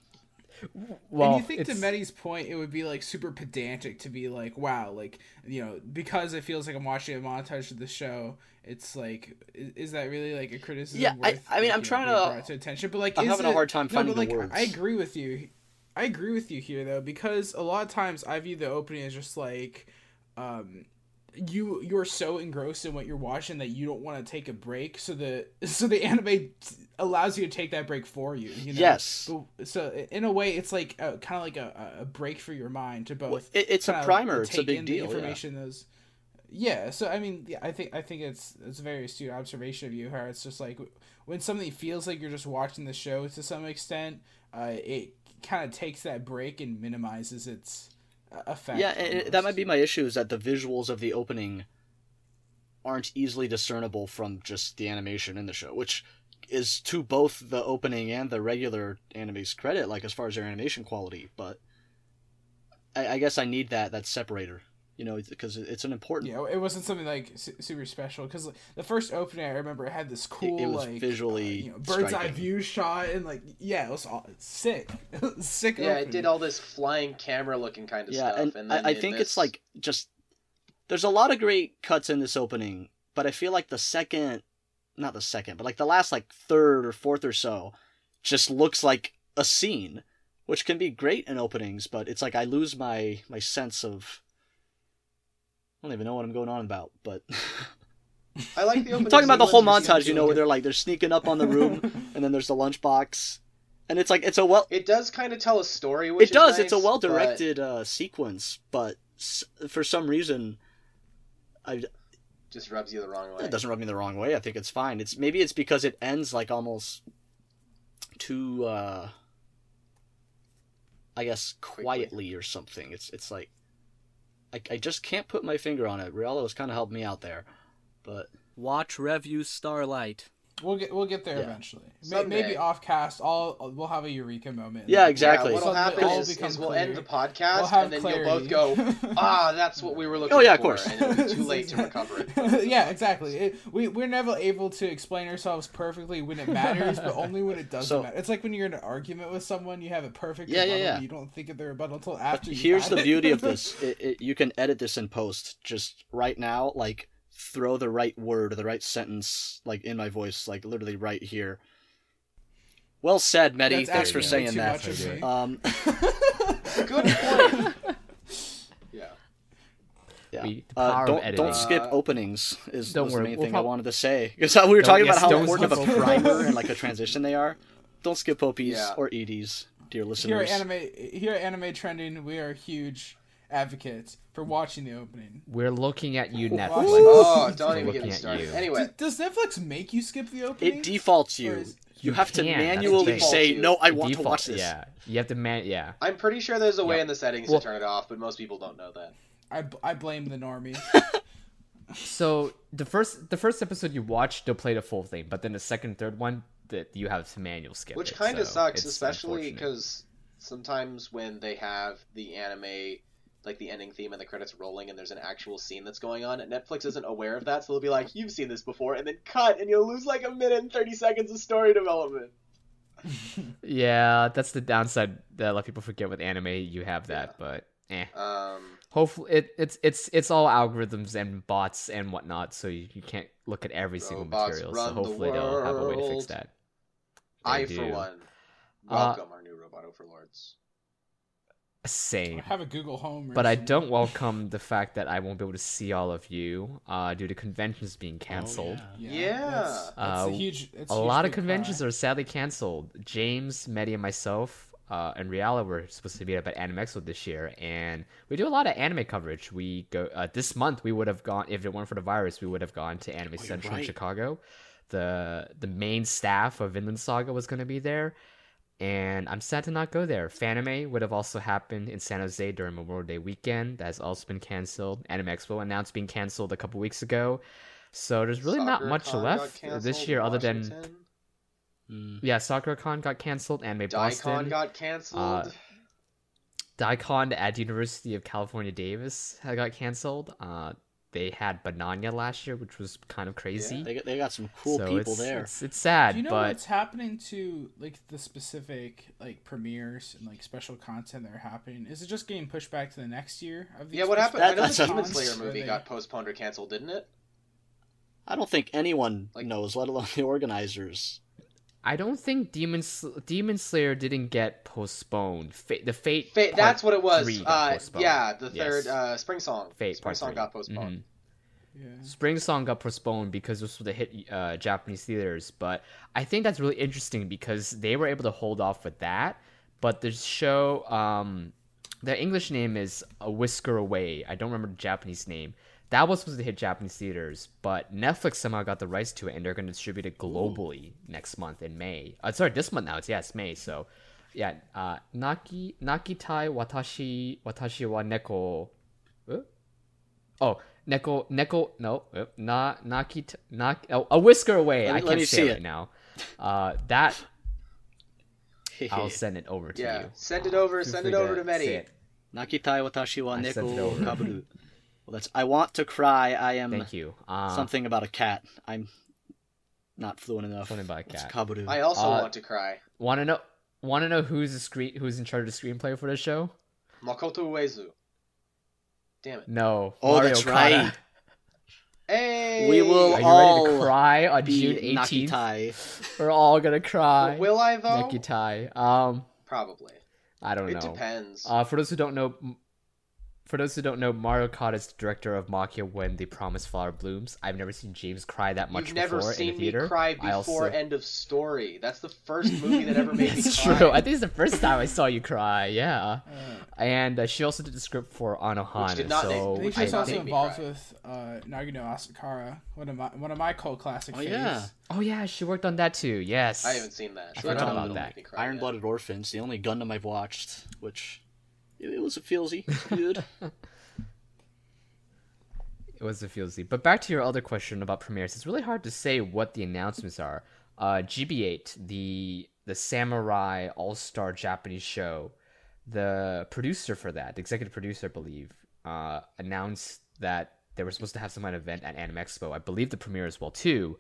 so. well, and you think to it's- Mehdi's point, it would be like super pedantic to be like, wow, like you know, because it feels like I'm watching a montage of the show. It's like, is, is that really like a criticism? Yeah, I- worth, I mean, I'm you trying being to- brought to attention, but like, I'm is having a hard time no, finding but, the like, words. I agree with you. I agree with you here though, because a lot of times I view the opening as just like, um, you you're so engrossed in what you're watching that you don't want to take a break. So the so the anime t- allows you to take that break for you. You know? Yes. But- So in a way, it's like kind of like a, a break for your mind to both. Well, it, it's a primer. It's a big deal. The yeah. information those. Yeah, so I mean, yeah, I think I think it's it's a very astute observation of you. How it's just like when something feels like you're just watching the show to some extent, uh, it kind of takes that break and minimizes its effect. Yeah, and that might be my issue is that the visuals of the opening aren't easily discernible from just the animation in the show, which is to both the opening and the regular anime's credit, like as far as their animation quality. But I, I guess I need that that separator, you know, because it's an important. You know, it wasn't something like super special because the first opening I remember it had this cool it was like visually uh, you know, bird's eye view shot and like yeah it was all, sick sick Yeah, it did all this flying camera looking kind of yeah, stuff. and, And, then I, I think this- it's like just there's a lot of great cuts in this opening, but I feel like the second not the second, but like the last like third or fourth or so, just looks like a scene, which can be great in openings, but it's like I lose my my sense of. I don't even know what I'm going on about, but I like the I'm talking about the whole sequence, you see montage, you know, where they're like they're sneaking up on the room, and then there's the lunchbox, and it's like it's a well, It does kind of tell a story. Which it does. Is it's a well directed uh, sequence, but s- for some reason, I Just rubs you the wrong way. it doesn't rub me the wrong way. I think it's fine. It's maybe it's because it ends like almost too, uh I guess, Quickly. quietly or something. It's it's like I, I just can't put my finger on it. Reala has kind of helped me out there, but Watch Revue Starlight. We'll get we'll get there Yeah. eventually. Someday. Maybe off cast, all we'll have a eureka moment. Yeah, exactly. Yeah, what'll happen all is, is we'll clear. end the podcast, We'll have and then clarity. you'll both go, "Ah, that's what we were looking Oh, yeah, of course. and it'll be too late to recover it. yeah, exactly. It, we we're never able to explain ourselves perfectly when it matters, but only when it doesn't So- matter. It's like when you're in an argument with someone, you have a perfect Yeah, yeah, rebuttal, yeah. and you don't think of the rebuttal until But after. you've here's the it. beauty of this: it, it, you can edit this in post. Just right now, like throw the right word or the right sentence, like in my voice, like literally right here. Well said, Mehdi. That's Thanks for saying that. much of me. Um, Good point. yeah. yeah. We- Uh, don't don't skip Uh, openings. Is don't was worry, the main we'll thing prob- I wanted to say because we were Don't- talking yes, about how don't important of a skip primer and like a transition they are. Don't skip OPs Yeah. or EDs, dear here listeners. at anime here at anime trending, we are huge advocates for watching the opening. We're looking at you, Netflix. Oh, don't We're even get me started. Anyway, Does, does Netflix make you skip the opening? It defaults you. is- You You have to can, that's the manually say, you. "No, I It want to watch this." Yeah, you have to man. Yeah, I'm pretty sure there's a way Yep. in the settings Well- to turn it off, but most people don't know that. I, I blame the normie. So the first the first episode you watch, they'll play the full thing, but then the second, third one, that you have to manual skip. Which kind of so sucks, especially because sometimes when they have the anime, like the ending theme and the credits rolling, and there's an actual scene that's going on, Netflix isn't aware of that, so they'll be like, "You've seen this before," and then cut, and you'll lose like a minute and thirty seconds of story development. yeah, that's the downside that a lot of people forget with anime. You have that, but eh. Um, Hopefully, it, it's it's it's all algorithms and bots and whatnot, so you, you can't look at every single material. So the hopefully they'll have a way to fix that. I, They for do. one, Uh, welcome our new robot overlords. Same. I have a Google Home. But I don't welcome the fact that I won't be able to see all of you uh, due to conventions being Oh, canceled. Yeah. That's, that's Uh, a huge. It's a huge lot of conventions cry. are sadly canceled. James, Mehdi, and myself uh, and Reala were supposed to be up at Anime Expo this year, and we do a lot of anime coverage. We go uh, this month. We would have gone if it weren't for the virus. We would have gone to Anime Oh, you're Central in. Chicago. The the main staff of Vinland Saga was going to be there, and I'm sad to not go there. Fanime would have also happened in San Jose during Memorial Day weekend. That has also been canceled. Anime Expo announced being canceled a couple weeks ago. So there's really not much got left this year other than Mm. yeah, SakuraCon got canceled. Anime Boston. Daikon got canceled. Uh, Daikon at University of California Davis got canceled. Uh, they had Banana last year, which was kind of crazy. They got, they got some cool So people it's, there. It's, it's sad, Do you know but what's happening to like the specific like premieres and like special content that are happening? Is it just getting pushed back to the next year of these? yeah, what happened? That- I know that's the a- Demon Slayer movie they- got postponed or canceled, didn't it? I don't think anyone Like- knows, let alone the organizers. I don't think Demon Sl- Demon Slayer didn't get postponed. Fa- the Fate. Fate, Part that's what it was. Uh, yeah, the Yes. third uh, Spring Song. Fate Spring Part Song three. got postponed. Mhm. Yeah. Spring Song got postponed because this was the hit uh, Japanese theaters, but I think that's really interesting because they were able to hold off with that. But the show, um, the English name is A Whisker Away. I don't remember the Japanese name. That was supposed to hit Japanese theaters, but Netflix somehow got the rights to it, and they're going to distribute it globally next month in May. Uh, sorry, this month now. It's yeah, May. So, yeah, uh, Naki Nakitai Watashi Watashi wa Neko. Uh? Oh, Neko Neko no uh, na Naki t- nak oh, a whisker away. Let I can't say see it right now. Uh, that I'll send it over to Yeah, you. send it over. Feel Send it over to Mehdi. it. Nakitai watashi wa I sent it neko kaburu. Well, that's I want to cry. I am Thank you. Uh, something about a cat. I'm not fluent enough. Something about a What's cat. kaburu? I also Uh, want to cry. Want to know? Want to know who's the screen? Who's in charge of the screenplay for the show? Makoto Uezu. Damn it. No. Oh, Mario that's Kata. right. Hey, We will Are you all ready to cry on Be June 18th? Nakitai. We're all gonna cry. Will I though? Nakitai. Um, Probably. I don't It know. It depends. Uh, for those who don't know, for those who don't know, Mari Okada is the director of Maquia when the Promised Flower blooms. I've never seen James cry that much You've never before seen in a me cry before also- end of story. That's the first movie that ever made me It's cry. true. I think it's the first time I saw you cry. Yeah, Uh, and uh, she also did the script for Anohana. did not make- so I think I she's also involved with uh, Nagi no Asukara, one of my one of my cult classic Oh faves. yeah, oh yeah, she worked on that too. Yes, I haven't seen that. I forgot don't about that. make me cry Iron yet. Blooded Orphans, the only Gundam I've watched, which it, it was a feelsy. It's good. It was a feelsy. But back to your other question about premieres, it's really hard to say what the announcements are. Uh, Gibiate, the the samurai all star Japanese show, the producer for that, the executive producer, I believe, uh, announced that they were supposed to have some kind of event at Anime Expo. I believe the premiere as well too,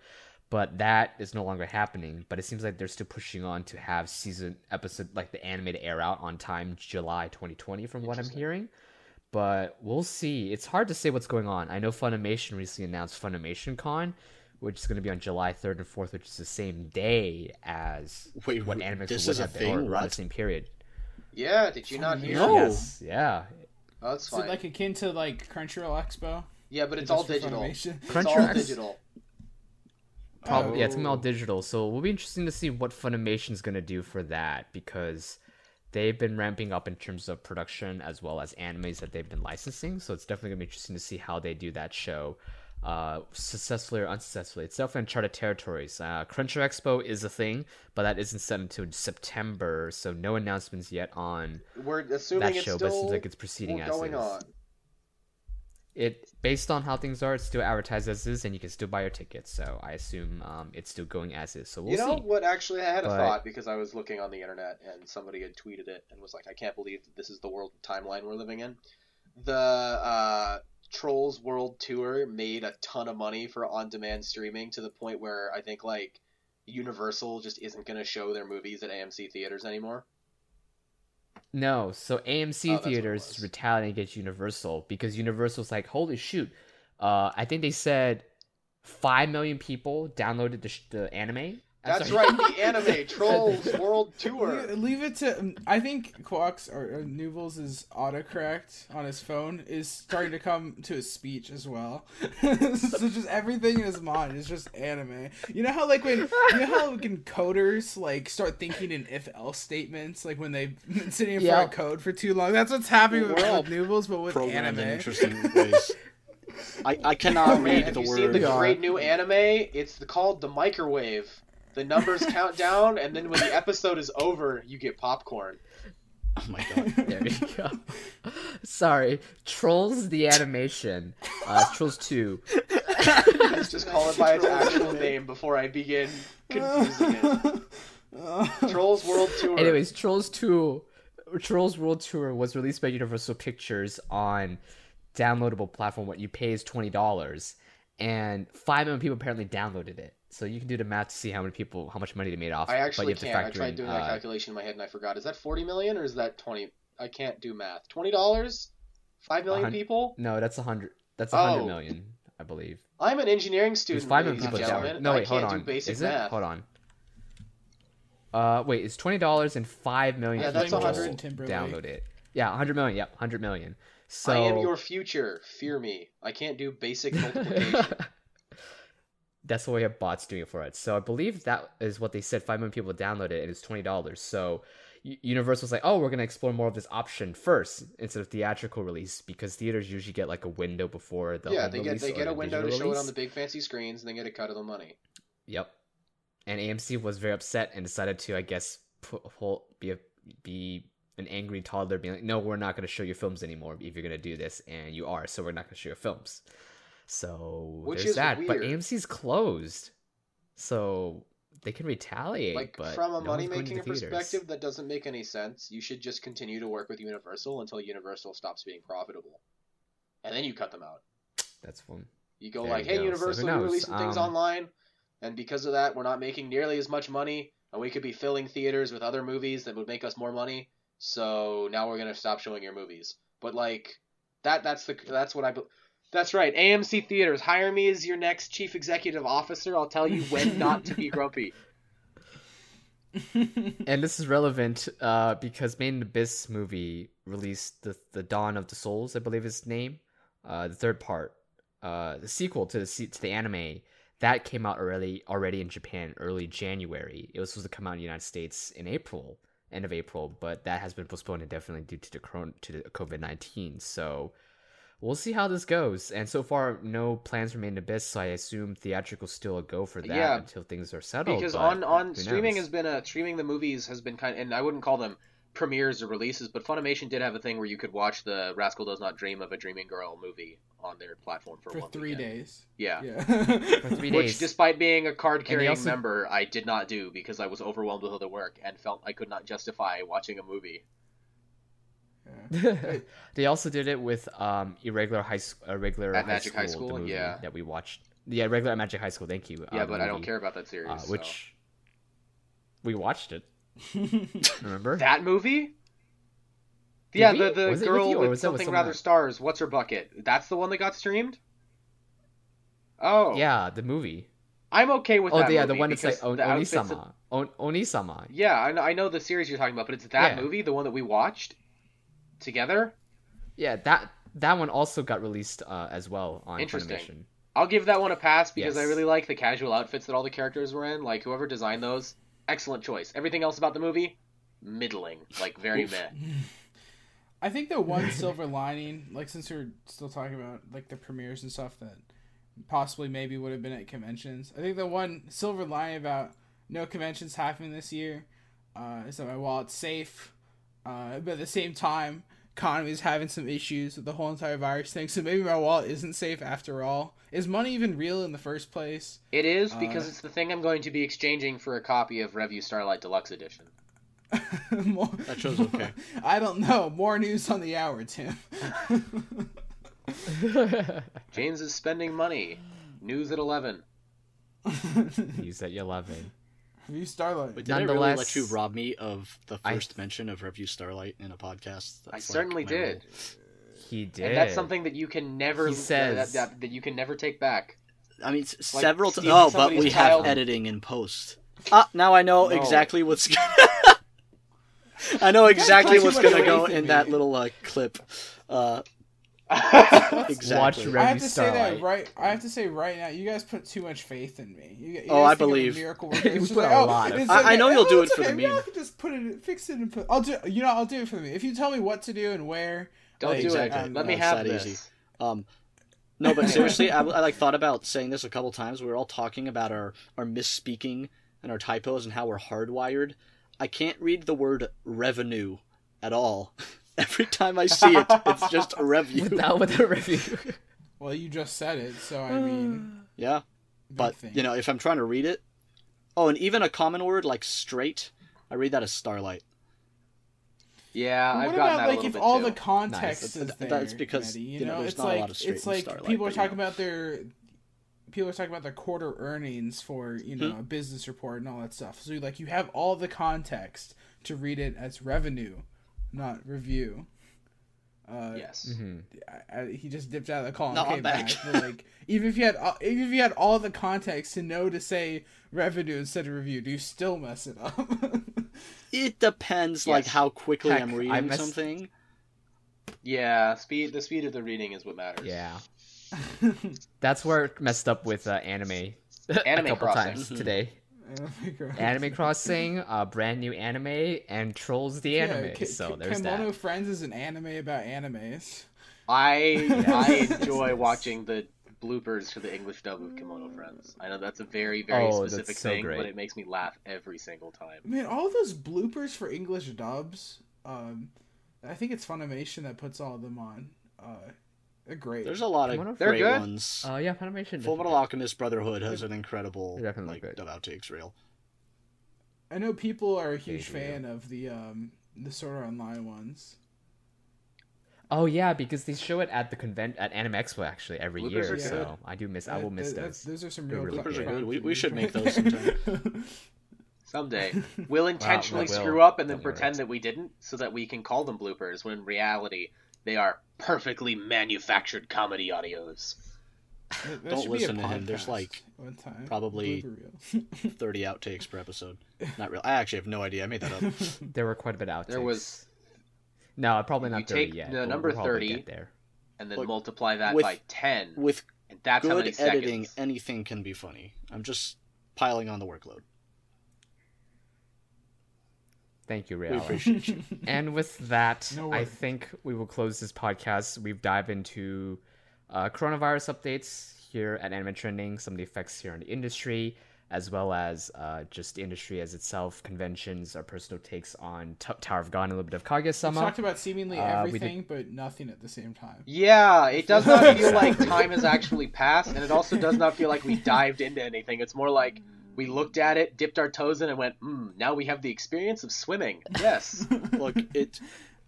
but that is no longer happening. But it seems like they're still pushing on to have season episode like the anime to air out on time, July 2020, from what I'm hearing but we'll see. It's hard to say what's going on. I know Funimation recently announced Funimation Con, which is going to be on July 3rd and 4th, which is the same day as Wait, what wait, Animex this would is a have been, or thing? around the same period. Yeah, did you not hear? No. Yes, yeah. Oh, that's Is fine. it like akin to like Crunchyroll Expo? yeah, but it's Just all for digital. Funimation? It's all Crunchyroll- digital. Probably, yeah, it's gonna be all Oh. digital. So it will be interesting to see what Funimation's gonna do for that because they've been ramping up in terms of production as well as animes that they've been licensing. So it's definitely gonna be interesting to see how they do that show, uh, successfully or unsuccessfully. It's definitely uncharted territories. Uh, Crunchyroll Expo is a thing, but that isn't set until September, so no announcements yet on We're assuming that it's show. still but it seems like it's proceeding as going is. on. It based on how things are, it's still advertised as is, and you can still buy your tickets. So I assume um, it's still going as is. So we'll you know see. what? Actually, I had a thought because I was looking on the internet and somebody had tweeted it and was like, "I can't believe this is the world timeline we're living in." The uh, Trolls World Tour made a ton of money for on-demand streaming to the point where I think like Universal just isn't going to show their movies at AMC theaters anymore. No, so AMC Oh, that's what it theaters is retaliating against Universal because Universal's like, holy shoot, uh, I think they said five million people downloaded the, sh- the anime. I'm That's right, the anime Trolls World Tour. Leave, leave it to. um, I think Quox or, or Noobles' autocorrect on his phone is starting to come to his speech as well. so just everything in his mind is just anime. You know how like when you know how like, coders like start thinking in if else statements like when they've been sitting in Yeah. front of code for too long. That's what's happening with, We're all with Nubels, but with Programmed in anime. interesting ways. I, I cannot Oh man, read have the you seen the great new anime? It's called the microwave. The numbers count down, and then when the episode is over, you get popcorn. Oh my god. There you go. Sorry, Trolls the animation. Uh, Trolls Two. Let's just call it by its actual name before I begin confusing it. Trolls World Tour. Anyways, Trolls 2 Trolls World Tour was released by Universal Pictures on downloadable platform what you pay is $20 and 5 million people apparently downloaded it. So you can do the math to see how many people how much money they made off. I but actually you have to can't. I tried in, doing uh, that calculation in my head and I forgot. Is that forty million or is that twenty? I can't do math. Twenty dollars? Five million people? No, that's a 100 that's a 100 Oh. million, I believe. I'm an engineering student, 5 ladies people gentlemen. No, wait, I hold can't on. do basic Is math. it? Hold on. Uh, wait, it's twenty dollars and five million Yeah, that's people 100. Timberlake. download it. Yeah, hundred million. Yep, hundred million. So I am your future. Fear me. I can't do basic multiplication. That's why we have bots doing it for us. So I believe that is what they said. Five million people download it, and it's twenty dollars. So Universal's like, oh, we're gonna explore more of this option first instead of theatrical release because theaters usually get like a window before the yeah, they get they get a window to digital show it on the big fancy screens, and they get a cut of the money. Yep. And AMC was very upset and decided to, I guess, put, whole, be a, be an angry toddler, being like, "No, we're not going to show your films anymore if you're going to do this, and you are, so we're not going to show your films." So Which there's is that. But. AMC's closed, so they can retaliate. Like but from a no money one's going to making perspective, that doesn't make any sense. You should just continue to work with Universal until Universal stops being profitable, and then you cut them out. That's one. You go There like, you "Hey, go. So Universal, you're knows? releasing things Um, online, and because of that, we're not making nearly as much money, and we could be filling theaters with other movies that would make us more money. So now we're gonna stop showing your movies." But like, that that's the that's what I. be- That's right. AMC Theaters, hire me as your next chief executive officer. I'll tell you when not to be grumpy. and this is relevant uh, because Made in Abyss movie released the the Dawn of the Souls, I believe is name, uh, the third part, uh, the sequel to the to the anime that came out already already in Japan early January. It was supposed to come out in the United States in April, end of April, but that has been postponed indefinitely due to the to the COVID nineteen. So we'll see how this goes. And so far, no plans remain abyss, so I assume theatrical still a go for that Yeah, until things are settled. because on on streaming knows? has been a streaming the movies has been kind and I wouldn't call them premieres or releases, but Funimation did have a thing where you could watch the Rascal Does Not Dream of a Dreaming Girl movie on their platform for, for one three weekend. days. Yeah. Yeah. for three Which, despite being a card carrying also- member, I did not do because I was overwhelmed with other work and felt I could not justify watching a movie. Yeah. they also did it with um irregular high school, irregular At high Magic High School, movie yeah. that we watched. Yeah, regular at Magic High School. Thank you. Yeah, uh, the but I don't care about that series. Uh, so. which we watched it. Remember? that movie? Did yeah, we? the the Was with girl with with something someone rather stars. What's her bucket? That's the one that got streamed. Oh, Yeah, the movie. I'm okay with Oh, that. yeah, the one that's like on- outfits that- On- Onisama. Yeah, I know, I know the series you're talking about, but it's that Yeah. movie, the one that we watched together. Yeah, that that one also got released uh, as well on Interesting. Funimation. I'll give that one a pass because I really like the casual outfits that all the characters were in. Like whoever designed those, excellent choice. Everything else about the movie, middling, like very Oof. meh. I think the one silver lining, like since we're still talking about like the premieres and stuff that possibly maybe would have been at conventions. I think the one silver lining about no conventions happening this year uh, is that my wallet's safe, uh, but at the same time, economy is having some issues with the whole entire virus thing. So maybe my wallet isn't safe after all. Is money even real in the first place? It is because Uh, it's the thing I'm going to be exchanging for a copy of Revue Starlight Deluxe Edition. More- That show's okay. I don't know. More news on the hour, Tim. James is spending money. News at eleven. Use at eleven. Revue Starlight. But did I really Nonetheless- let you rob me of the I- first mention of Revue Starlight in a podcast? I like certainly did, rule. He did. and that's something that you can never He says- that, that, that you can never take back. I mean, s- several. T- stealing oh, but somebody's we child. have editing in post. Ah, now I know No. exactly what's. I know exactly what's gonna go in in me. that little uh, clip. Uh, Watch exactly. I have to say that right. I have to say right now, you guys put too much faith in me. You, you Oh, I think I'm a believe. Miracle worker. You put like, a oh, lot of it's I- I know you'll do Oh, it it's for the okay. Maybe. I can just put it, fix it, and put. I'll do. You know, I'll do it for the meme. If you tell me what to do and where. Don't like, do Exactly. it. Let me No, it's have that this. easy. Um, no, but seriously, I, I like thought about saying this a couple times. We were all talking about our our misspeaking and our typos and how we're hardwired. I can't read the word revenue at all. Every time I see it, it's just a review. Without with a review. Well, you just said it, so I mean. Yeah, but thing. you know, if I'm trying to read it, oh, and even a common word like straight, I read that as starlight. Yeah, But I've gotten about that a like little if bit all too. the context Nice. is there? that's because, Maddie, you you know, know, there's it's not a like lot of straight it's like Starlight, people are talking yeah. about their people are talking about their quarter earnings for you know Hmm. a business report and all that stuff. So like you have all the context to read it as revenue, not review. Uh, Yes. Mhm. I, I, he just dipped out of the call and No, came back. back. But, like even if you had all- even if you had all the context to know to say revenue instead of review, do you still mess it up? It depends, like how quickly Heck, I'm reading messed- something. Yeah, speed. The speed of the reading is what matters. Yeah. That's where it messed up with uh, anime. Anime a couple Crossing. times Mhm. today. Anime Crossing, uh, brand new anime, and Trolls the Anime. Ki- so Ki- there's Kimono that. Friends is an anime about animes. I I enjoy watching the bloopers for the English dub of Kemono Friends. I know that's a very very Oh, specific so thing, great. but it makes me laugh every single time. Man, all those bloopers for English dubs. Um, I think it's Funimation that puts all of them on. Uh, they're great. There's a lot of They're great good. ones. Uh, yeah, Funimation. Full Metal Alchemist Brotherhood has an incredible definitely like good. dub outtakes reel. I know people are a huge fan of the um the Sword Art Online ones. Oh yeah, because they show it at the convent at Anime Expo actually every Bloopers year. are good. So I do miss. I will miss that- those. Those are some real really good. Bloopers are good. We- we should make those sometime. Someday we'll intentionally we will. screw up and then Don't worry. pretend that we didn't, so that we can call them bloopers. When in reality, They are perfectly manufactured comedy audios. That- that Don't should be a listen to him. There's, like, one time. probably- 30 outtakes per episode. Not real. I actually have no idea. I made that up. There were quite a bit of outtakes. There was- no, probably You not thirty take yet. the number we'll 30, get there. And then Look, multiply that with- by 10. With and that's how many good editing, seconds. anything can be funny. I'm just piling on the workload. Thank you, We appreciate you. and with that, No I think we will close this podcast. We've dived into uh, coronavirus updates here at Anime Trending, some of the effects here in the industry, as well as uh, just the industry as itself, conventions, our personal takes on T- Tower of God, and a little bit of We Kaguya-sama. talked about seemingly Uh, we did- everything, but nothing at the same time. Yeah, it does not feel like time has actually passed, and it also does not feel like we dived into anything. It's more like we looked at it, dipped our toes in, and went, hmm, now we have the experience of swimming. Yes. Look, it.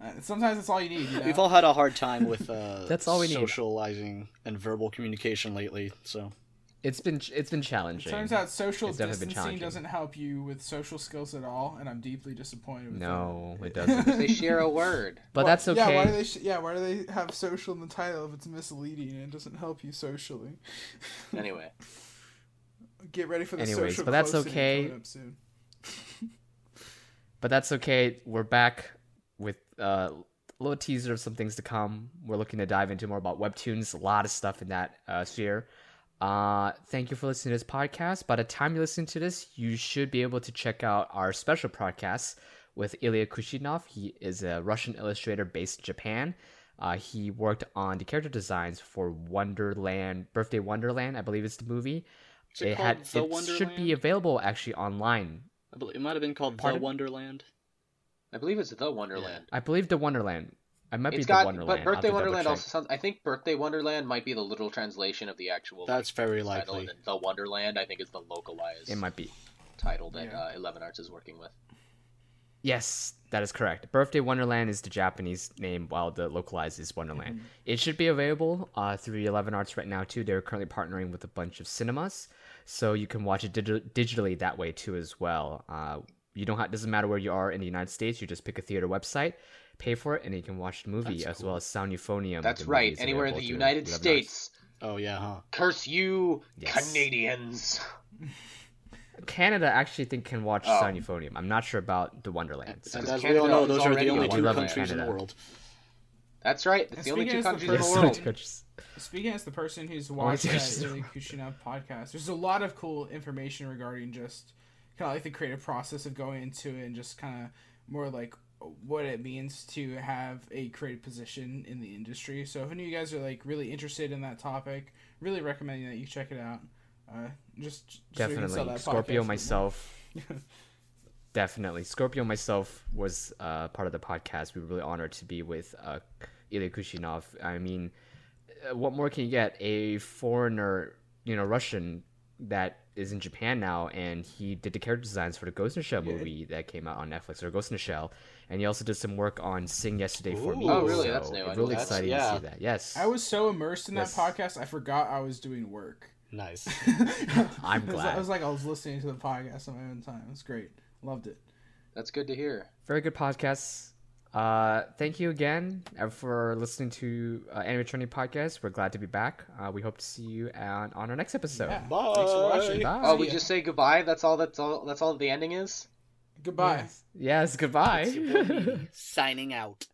Uh, Sometimes that's all you need. You know? We've all had a hard time with uh, That's all we need. socializing and verbal communication lately. So It's been it's been challenging. Turns out social It's distancing doesn't help you with social skills at all, and I'm deeply disappointed with No, that. it doesn't. they share a word. But Why- that's okay. Yeah, why do they? Sh- yeah, why do they have social in the title if it's misleading and it doesn't help you socially? Anyway, Get ready for the Anyways, social. but that's okay. But that's okay. We're back with uh, a little teaser of some things to come. We're looking to dive into more about webtoons, a lot of stuff in that uh, sphere. Uh, thank you for listening to this podcast. By the time you listen to this, you should be able to check out our special podcast with Ilya Kuvshinov. He is a Russian illustrator based in Japan. Uh, he worked on the character designs for Wonderland, Birthday Wonderland, I believe it's the movie. Is it called The it should be available actually online. I believe it might have been called Pardon? The Wonderland. I believe it's the Wonderland. I believe the Wonderland. I might It's be got, the Wonderland. but Birthday I'll have to Wonderland also sounds. I think Birthday Wonderland might be the literal translation of the actual. That's like, very likely. and then the Wonderland, I think, is the localized It might be. title that Yeah. uh, Eleven Arts is working with. Yes, that is correct. Birthday Wonderland is the Japanese name, while the localized is Wonderland. It should be available uh, through Eleven Arts right now too. They're currently partnering with a bunch of cinemas, so you can watch it digi- digitally that way too as well. Uh, you don't have it doesn't matter where you are in the United States. You just pick a theater website, pay for it, and you can watch the movie That's as well as Sound Euphonium. That's right. Anywhere in the through United 11 States. Oh yeah, huh? Curse you, Yes. Canadians. Canada actually think can watch Oh. Sound Euphonium. I'm not sure about the Wonderland. And So Because as we all know, those are the only two wonderland. countries in the world. That's right. It's the only speaking two as the countries in the person- world. Yes. Speaking as the person who's watched that there's- Ilya Kuvshinov podcast, there's a lot of cool information regarding just kind of like the creative process of going into it and just kind of more like what it means to have a creative position in the industry. So if any of you guys are like really interested in that topic, really recommending that you check it out. Uh, just, just so we can sell Definitely. that Scorpio podcast a bit more. myself. Definitely. Scorpio myself was uh, part of the podcast. We were really honored to be with uh, Ilya Kuvshinov. I mean, uh, what more can you get? A foreigner, you know, Russian that is in Japan now, and he did the character designs for the Ghost in the Shell Yeah. movie that came out on Netflix, or Ghost in the Shell. And he also did some work on Sing Yesterday for Me. Oh, really? so That's new. I it's didn't really know that. exciting Yeah. to see that. Yes. I was so immersed in Yes. that podcast, I forgot I was doing work. Nice. I'm It was- glad. I was like I was listening to the podcast on my own time. It's great. Loved it. That's good to hear. very good podcasts. Uh, thank you again uh, for listening to uh, Anime Trending Podcast. We're glad to be back. Uh, we hope to see you on, on our next episode. Yeah. Bye. Thanks for watching. Bye. Oh, we ya. just say goodbye. That's all. That's all. That's all. The ending is. Goodbye. Yes, yes goodbye. Signing out.